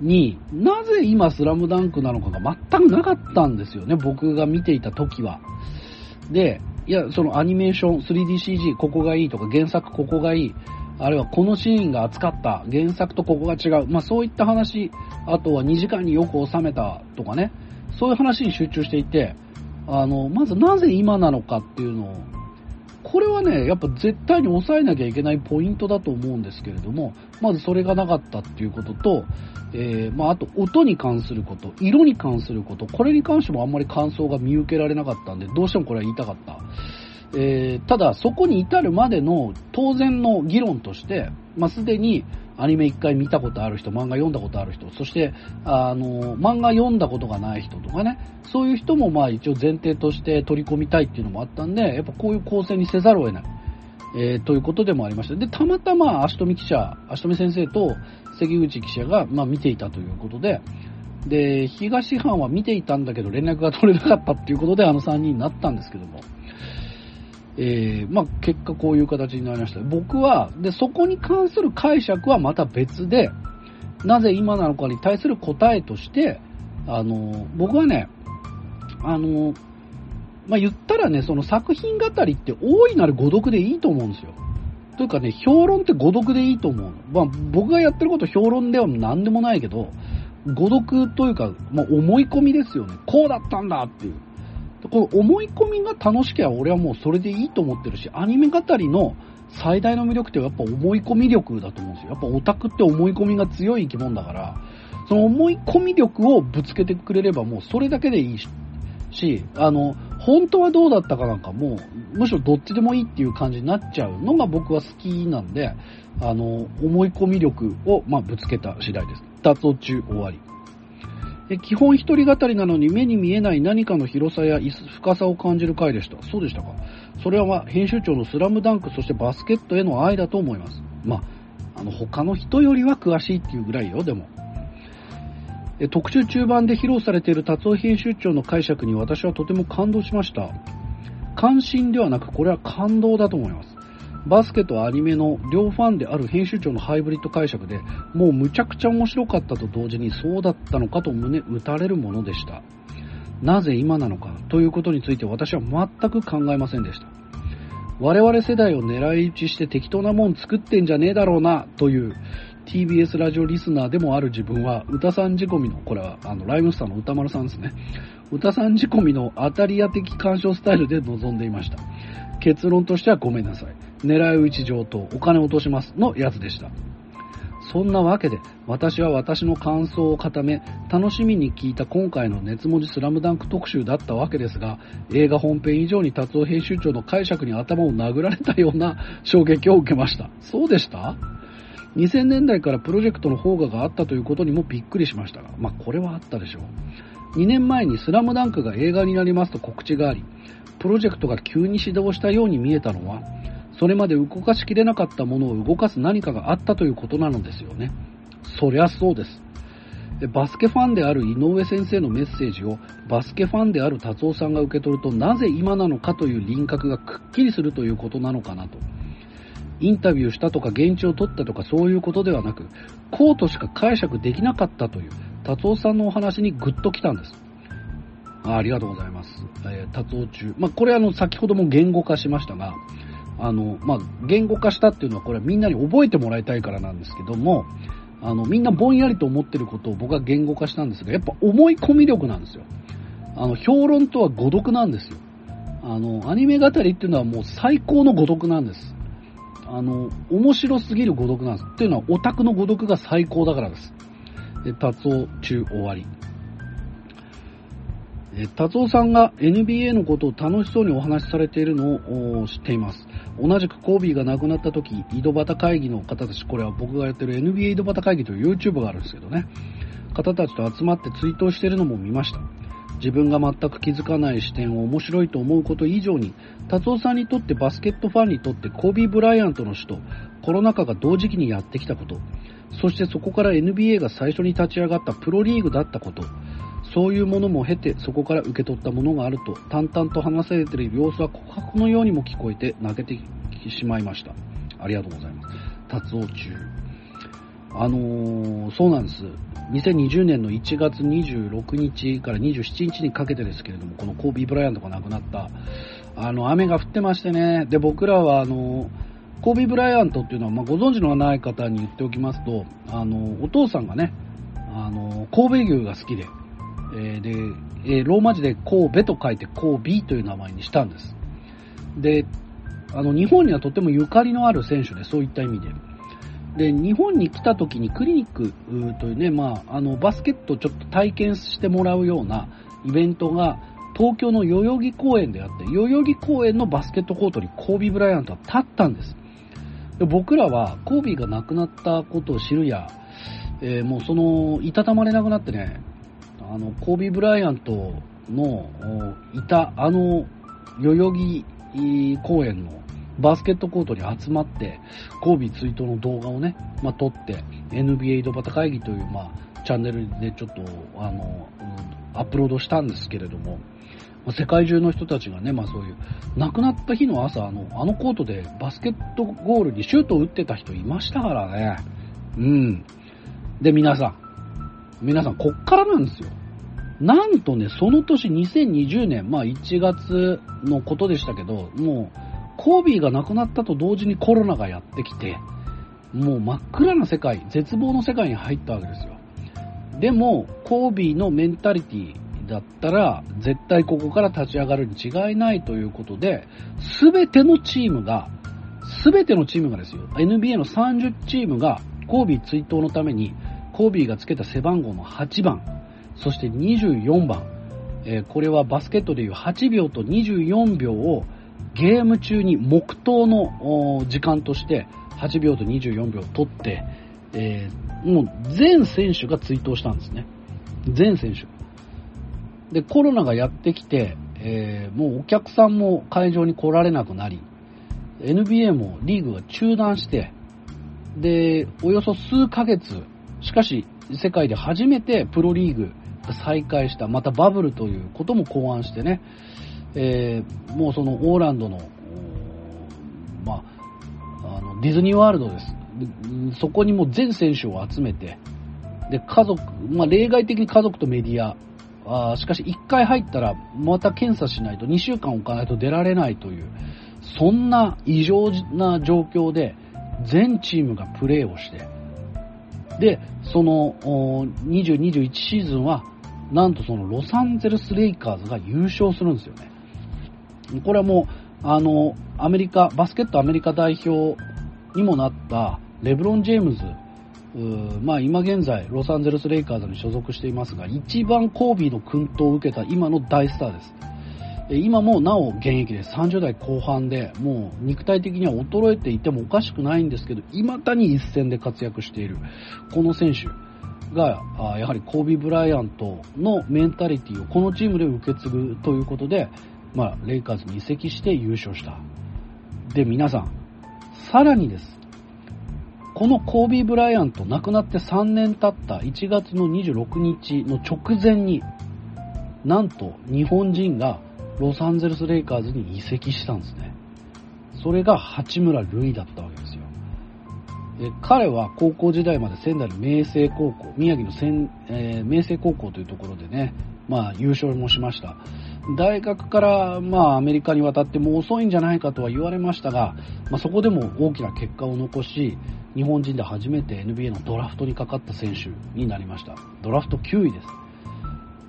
Speaker 2: に、なぜ今スラムダンクなのかが全くなかったんですよね、僕が見ていた時は。で、いや、そのアニメーション、3DCG ここがいいとか、原作ここがいい、あるいはこのシーンが熱かった、原作とここが違う、まあそういった話、あとは2時間によく収めたとかね、そういう話に集中していて、あの、まずなぜ今なのかっていうのをこれはね、やっぱ絶対に抑えなきゃいけないポイントだと思うんですけれども、まずそれがなかったっていうことと、えー、まあ、あと音に関すること、色に関すること、これに関してもあんまり感想が見受けられなかったんで、どうしてもこれは言いたかった。えー、ただ、そこに至るまでの当然の議論として、まあ、すでにアニメ一回見たことある人、漫画読んだことある人、そして、あの、漫画読んだことがない人とかね、そういう人もまあ一応前提として取り込みたいっていうのもあったんで、やっぱこういう構成にせざるを得ない。えー、ということでもありました。で、たまたま足富記者、足富先生と関口記者が、まあ、見ていたということで、で、東藩は見ていたんだけど連絡が取れなかったっていうことであの3人になったんですけども、えー、まあ、結果こういう形になりました。僕は、で、そこに関する解釈はまた別で、なぜ今なのかに対する答えとして、あの、僕はね、あの、まあ、言ったらね、その作品語りって大いなる誤読でいいと思うんですよ。というかね、評論って誤読でいいと思う。まあ、僕がやってること評論では何でもないけど、誤読というか、まあ、思い込みですよね。こうだったんだっていう。この思い込みが楽しければ俺はもうそれでいいと思ってるし、アニメ語りの最大の魅力ってやっぱ思い込み力だと思うんですよ。やっぱオタクって思い込みが強い生き物だから、その思い込み力をぶつけてくれればもうそれだけでいいし、あの、本当はどうだったかなんかもう、むしろどっちでもいいっていう感じになっちゃうのが僕は好きなんで、あの、思い込み力を、まあ、ぶつけた次第です。脱落中終わり。基本一人語りなのに目に見えない何かの広さや深さを感じる回でした。そうでしたか？それは編集長のスラムダンク、そしてバスケットへの愛だと思います。まあ、あの、他の人よりは詳しいっていうぐらいよ、でも。特集中盤で披露されている達夫編集長の解釈に私はとても感動しました。関心ではなく、これは感動だと思います。バスケとアニメの両ファンである編集長のハイブリッド解釈でもうむちゃくちゃ面白かったと同時にそうだったのかと胸打たれるものでした。なぜ今なのかということについて私は全く考えませんでした。我々世代を狙い撃ちして適当なもん作ってんじゃねえだろうなという TBS ラジオリスナーでもある自分は、歌さん仕込みの、これはあのライムスターの歌丸さんですね。歌さん仕込みの当たり屋的鑑賞スタイルで臨んでいました。結論としてはごめんなさい。狙い撃ち上等、お金落としますのやつでした。そんなわけで、私は私の感想を固め、楽しみに聞いた今回の熱文字スラムダンク特集だったわけですが、映画本編以上に達夫編集長の解釈に頭を殴られたような 衝撃を受けました。そうでした？2000年代からプロジェクトの方ががあったということにもびっくりしましたが、まあこれはあったでしょう。2年前にスラムダンクが映画になりますと告知があり、プロジェクトが急に始動したように見えたのは、それまで動かしきれなかったものを動かす何かがあったということなのですよね。そりゃそうです。バスケファンである井上先生のメッセージをバスケファンである達夫さんが受け取るとなぜ今なのかという輪郭がくっきりするということなのかなと。インタビューしたとか現地を取ったとかそういうことではなく、こうとしか解釈できなかったという達夫さんのお話にグッときたんです。あありがとうございます。えー、達夫中。まあ、これあの、先ほども言語化しましたが、あの、まあ、言語化したっていうのはこれはみんなに覚えてもらいたいからなんですけども、あの、みんなぼんやりと思ってることを僕は言語化したんですが、やっぱ思い込み力なんですよ。あの、評論とは誤読なんですよ。あの、アニメ語りっていうのはもう最高の誤読なんです。あの、面白すぎる誤読なんです。っていうのは、オタクの誤読が最高だからです。で、達夫中終わり。え、達夫さんが NBA のことを楽しそうにお話しされているのを知っています。同じくコービーが亡くなった時、井戸端会議の方たち、これは僕がやってる NBA 井戸端会議という YouTube があるんですけどね。方たちと集まって追悼しているのも見ました。自分が全く気づかない視点を面白いと思うこと以上に、達夫さんにとってバスケットファンにとってコービー・ブライアントの死とコロナ禍が同時期にやってきたこと、そしてそこから NBA が最初に立ち上がったプロリーグだったこと、そういうものも経てそこから受け取ったものがあると淡々と話されている様子は告白のようにも聞こえて泣けてしまいました。ありがとうございます。達夫中。あのー、そうなんです。2020年の1月26日から27日にかけてですけれども、このコービー・ブライアントが亡くなった、あの、雨が降ってましてね、で、僕らは、あの、コービー・ブライアントっていうのは、まあ、ご存知のない方に言っておきますと、あの、お父さんがね、あの、神戸牛が好きで、えー、で、え、ローマ字で神戸と書いて神戸という名前にしたんです。で、あの、日本にはとてもゆかりのある選手で、そういった意味で。で、日本に来た時にクリニックというね、まあ、あの、バスケットをちょっと体験してもらうようなイベントが、東京の代々木公園であって、代々木公園のバスケットコートにコービー・ブライアントは立ったんです。で僕らはコービーが亡くなったことを知るや、えー、もうその、いたたまれなくなってね、あの、コービー・ブライアントのいたあの代々木公園のバスケットコートに集まって、神戸追悼の動画をね、まあ、撮って、NBA 井戸端会議という、まあ、チャンネルでちょっと、あの、アップロードしたんですけれども、世界中の人たちがね、まあそういう、亡くなった日の朝、あの、あのコートでバスケットゴールにシュートを打ってた人いましたからね。うん。で、皆さん、皆さん、こっからなんですよ。なんとね、その年2020年、まあ1月のことでしたけど、もう、コービーが亡くなったと同時にコロナがやってきて、もう真っ暗な世界、絶望の世界に入ったわけですよ。でも、コービーのメンタリティだったら、絶対ここから立ち上がるに違いないということで、すべてのチームが、すべてのチームがですよ、NBA の30チームが、コービー追悼のために、コービーがつけた背番号の8番、そして24番、えーこれはバスケットでいう8秒と24秒をゲーム中に黙祷の時間として8秒と24秒取って、えーもう全選手が追悼したんですね。全選手。で、コロナがやってきて、えーもうお客さんも会場に来られなくなり、NBA もリーグが中断して、で、およそ数ヶ月、しかし世界で初めてプロリーグ再開した、またバブルということも考案してね、えーもうそのオーランドの、まあ、あのディズニーワールドです。そこにも全選手を集めて、で、家族、まあ、例外的に家族とメディア、あしかし1回入ったらまた検査しないと2週間置かないと出られないという、そんな異常な状況で全チームがプレーをして、で、その20、21シーズンは、なんとそのロサンゼルス・レイカーズが優勝するんですよね。これはもう、あの、アメリカ、バスケットアメリカ代表にもなったレブロン・ジェームズ、まあ今現在ロサンゼルス・レイカーズに所属していますが、一番コービーの薫陶を受けた今の大スターです。今もなお現役で。30代後半で、もう肉体的には衰えていてもおかしくないんですけど、未だに一戦で活躍している、この選手が、やはりコービー・ブライアントのメンタリティをこのチームで受け継ぐということで、まあ、レイカーズに移籍して優勝した。で、皆さん、さらにです。このコービー・ブライアント亡くなって3年経った1月の26日の直前に、なんと日本人がロサンゼルス・レイカーズに移籍したんですね。それが八村塁だったわけです彼は高校時代まで仙台の明星高校、宮城の、えー明星高校というところでね、まあ優勝もしました。大学からまあアメリカに渡ってもう遅いんじゃないかとは言われましたが、まあ、そこでも大きな結果を残し、日本人で初めて NBA のドラフトにかかった選手になりました。ドラフト9位です。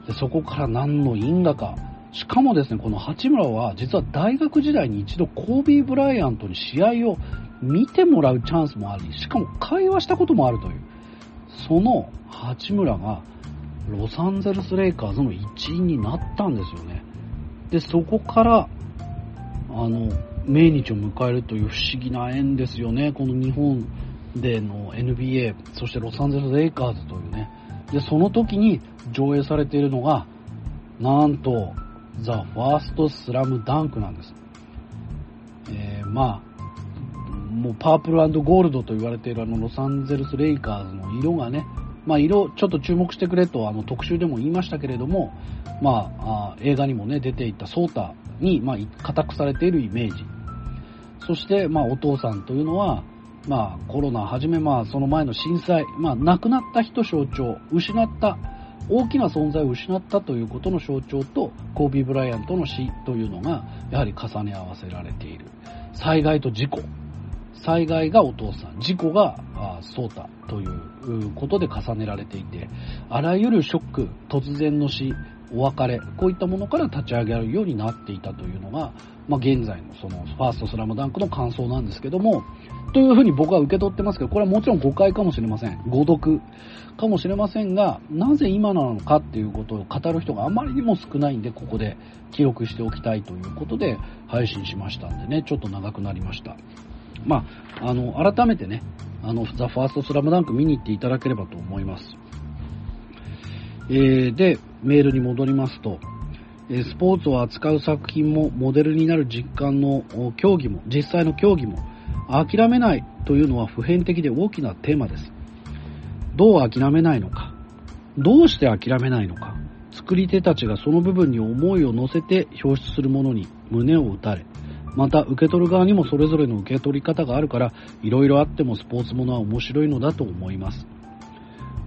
Speaker 2: でそこから何の因果か。しかもですね、この八村は実は大学時代に一度コービー・ブライアントに試合を見てもらうチャンスもあり、しかも会話したこともあるという。その八村がロサンゼルス・レイカーズの一員になったんですよね。で、そこから、あの、命日を迎えるという不思議な縁ですよね。この日本での NBA、そしてロサンゼルス・レイカーズというね。で、その時に上映されているのが、なんと、ザ・ファースト・スラム・ダンクなんです。えー、まあ、もうパープルゴールドと言われているあのロサンゼルス・レイカーズの色がね、まあ色、ちょっと注目してくれとあの特集でも言いましたけれども、まあ、あ映画にもね、出ていたソータに、まあ、固くされているイメージ。そして、まあ、お父さんというのは、まあ、コロナはじめ、まあ、その前の震災、まあ、亡くなった人象徴、失った、大きな存在を失ったということの象徴と、コービー・ブライアントの死というのが、やはり重ね合わせられている。災害と事故。災害がお父さん、事故があソータということで重ねられていて、あらゆるショック、突然の死、お別れ、こういったものから立ち上げるようになっていたというのが、まあ、現在のそのファーストスラムダンクの感想なんですけども、というふうに僕は受け取ってますけど、これはもちろん誤解かもしれません。誤読かもしれませんが、なぜ今なのかっていうことを語る人があまりにも少ないんで、ここで記録しておきたいということで配信しましたんでね、ちょっと長くなりました。まあ、あの、改めてね、あの、ザ・ファーストスラムダンク見に行っていただければと思います。えーで、メールに戻りますと、えスポーツを扱う作品もモデルになる実感の競技も、実際の競技も、諦めないというのは普遍的で大きなテーマです。どう諦めないのか、どうして諦めないのか、作り手たちがその部分に思いを乗せて表出するものに胸を打たれ、また受け取る側にもそれぞれの受け取り方があるから、いろいろあってもスポーツものは面白いのだと思います。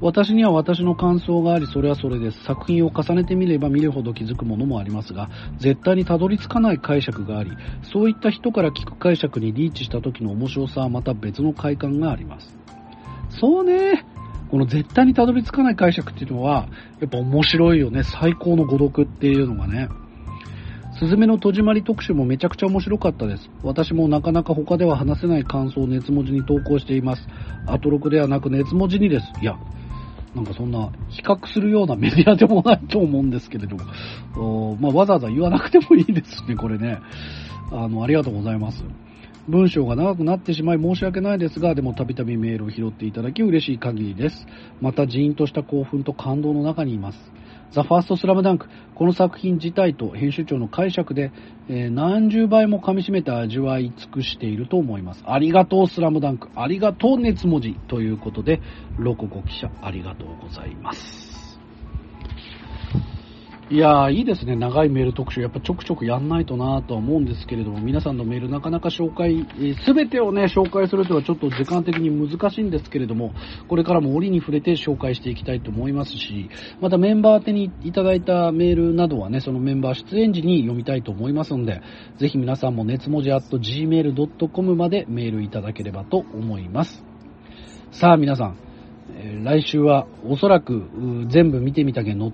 Speaker 2: 私には私の感想があり、それはそれです。作品を重ねてみれば見るほど気づくものもありますが、絶対にたどり着かない解釈があり、そういった人から聞く解釈にリーチした時の面白さはまた別の快感があります。そうね。この絶対にたどり着かない解釈っていうのは、やっぱ面白いよね。最高の誤読っていうのがね。すずめの戸締まり特集もめちゃくちゃ面白かったです。私もなかなか他では話せない感想を熱文字に投稿しています。アトロクではなく熱文字にです。いや、なんかそんな比較するようなメディアでもないと思うんですけれども、まあ、わざわざ言わなくてもいいですね、これね。あの、ありがとうございます。文章が長くなってしまい申し訳ないですが、でもたびたびメールを拾っていただき嬉しい限りです。また、ジーンとした興奮と感動の中にいます。ザ・ファースト・スラムダンク。この作品自体と編集長の解釈で、えー、何十倍も噛み締めて味わい尽くしていると思います。ありがとう、スラムダンク。ありがとう、熱文字。ということで、ロココ記者、ありがとうございます。いやー、いいですね。長いメール特集。やっぱちょくちょくやんないとなとは思うんですけれども、皆さんのメールなかなか紹介、す、え、べ、てをね、紹介するとはちょっと時間的に難しいんですけれども、これからも折に触れて紹介していきたいと思いますし、またメンバー宛てにいただいたメールなどはね、そのメンバー出演時に読みたいと思いますので、ぜひ皆さんも熱文字 at gmail.com までメールいただければと思います。さあ皆さん、え来週はおそらく全部見てみたけの、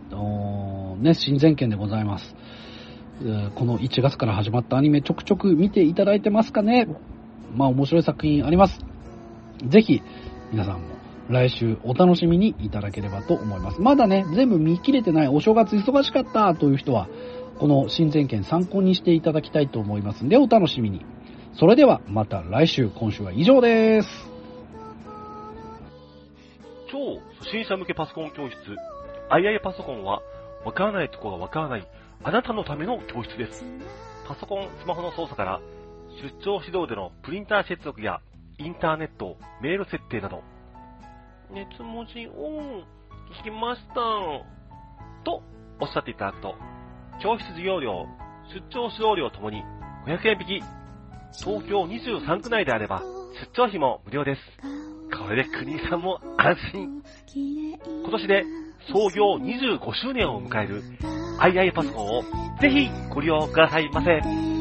Speaker 2: ね、新前権でございます。この1月から始まったアニメちょくちょく見ていただいてますかねまあ面白い作品あります。ぜひ皆さんも来週お楽しみにいただければと思います。まだね、全部見切れてないお正月忙しかったという人は、この新前権参考にしていただきたいと思いますんでお楽しみに。それではまた来週、今週は以上です。
Speaker 3: 超初心者向けパソコン教室、II パソコンは、わからないとこがわからない、あなたのための教室です。パソコン、スマホの操作から、出張指導でのプリンター接続や、インターネット、メール設定など、熱文字オン、聞きました。と、おっしゃっていただくと、教室授業料、出張指導料ともに500円引き。東京23区内であれば、出張費も無料です。これで国さんも安心。今年で創業25周年を迎える II パソコンをぜひご利用くださいませ。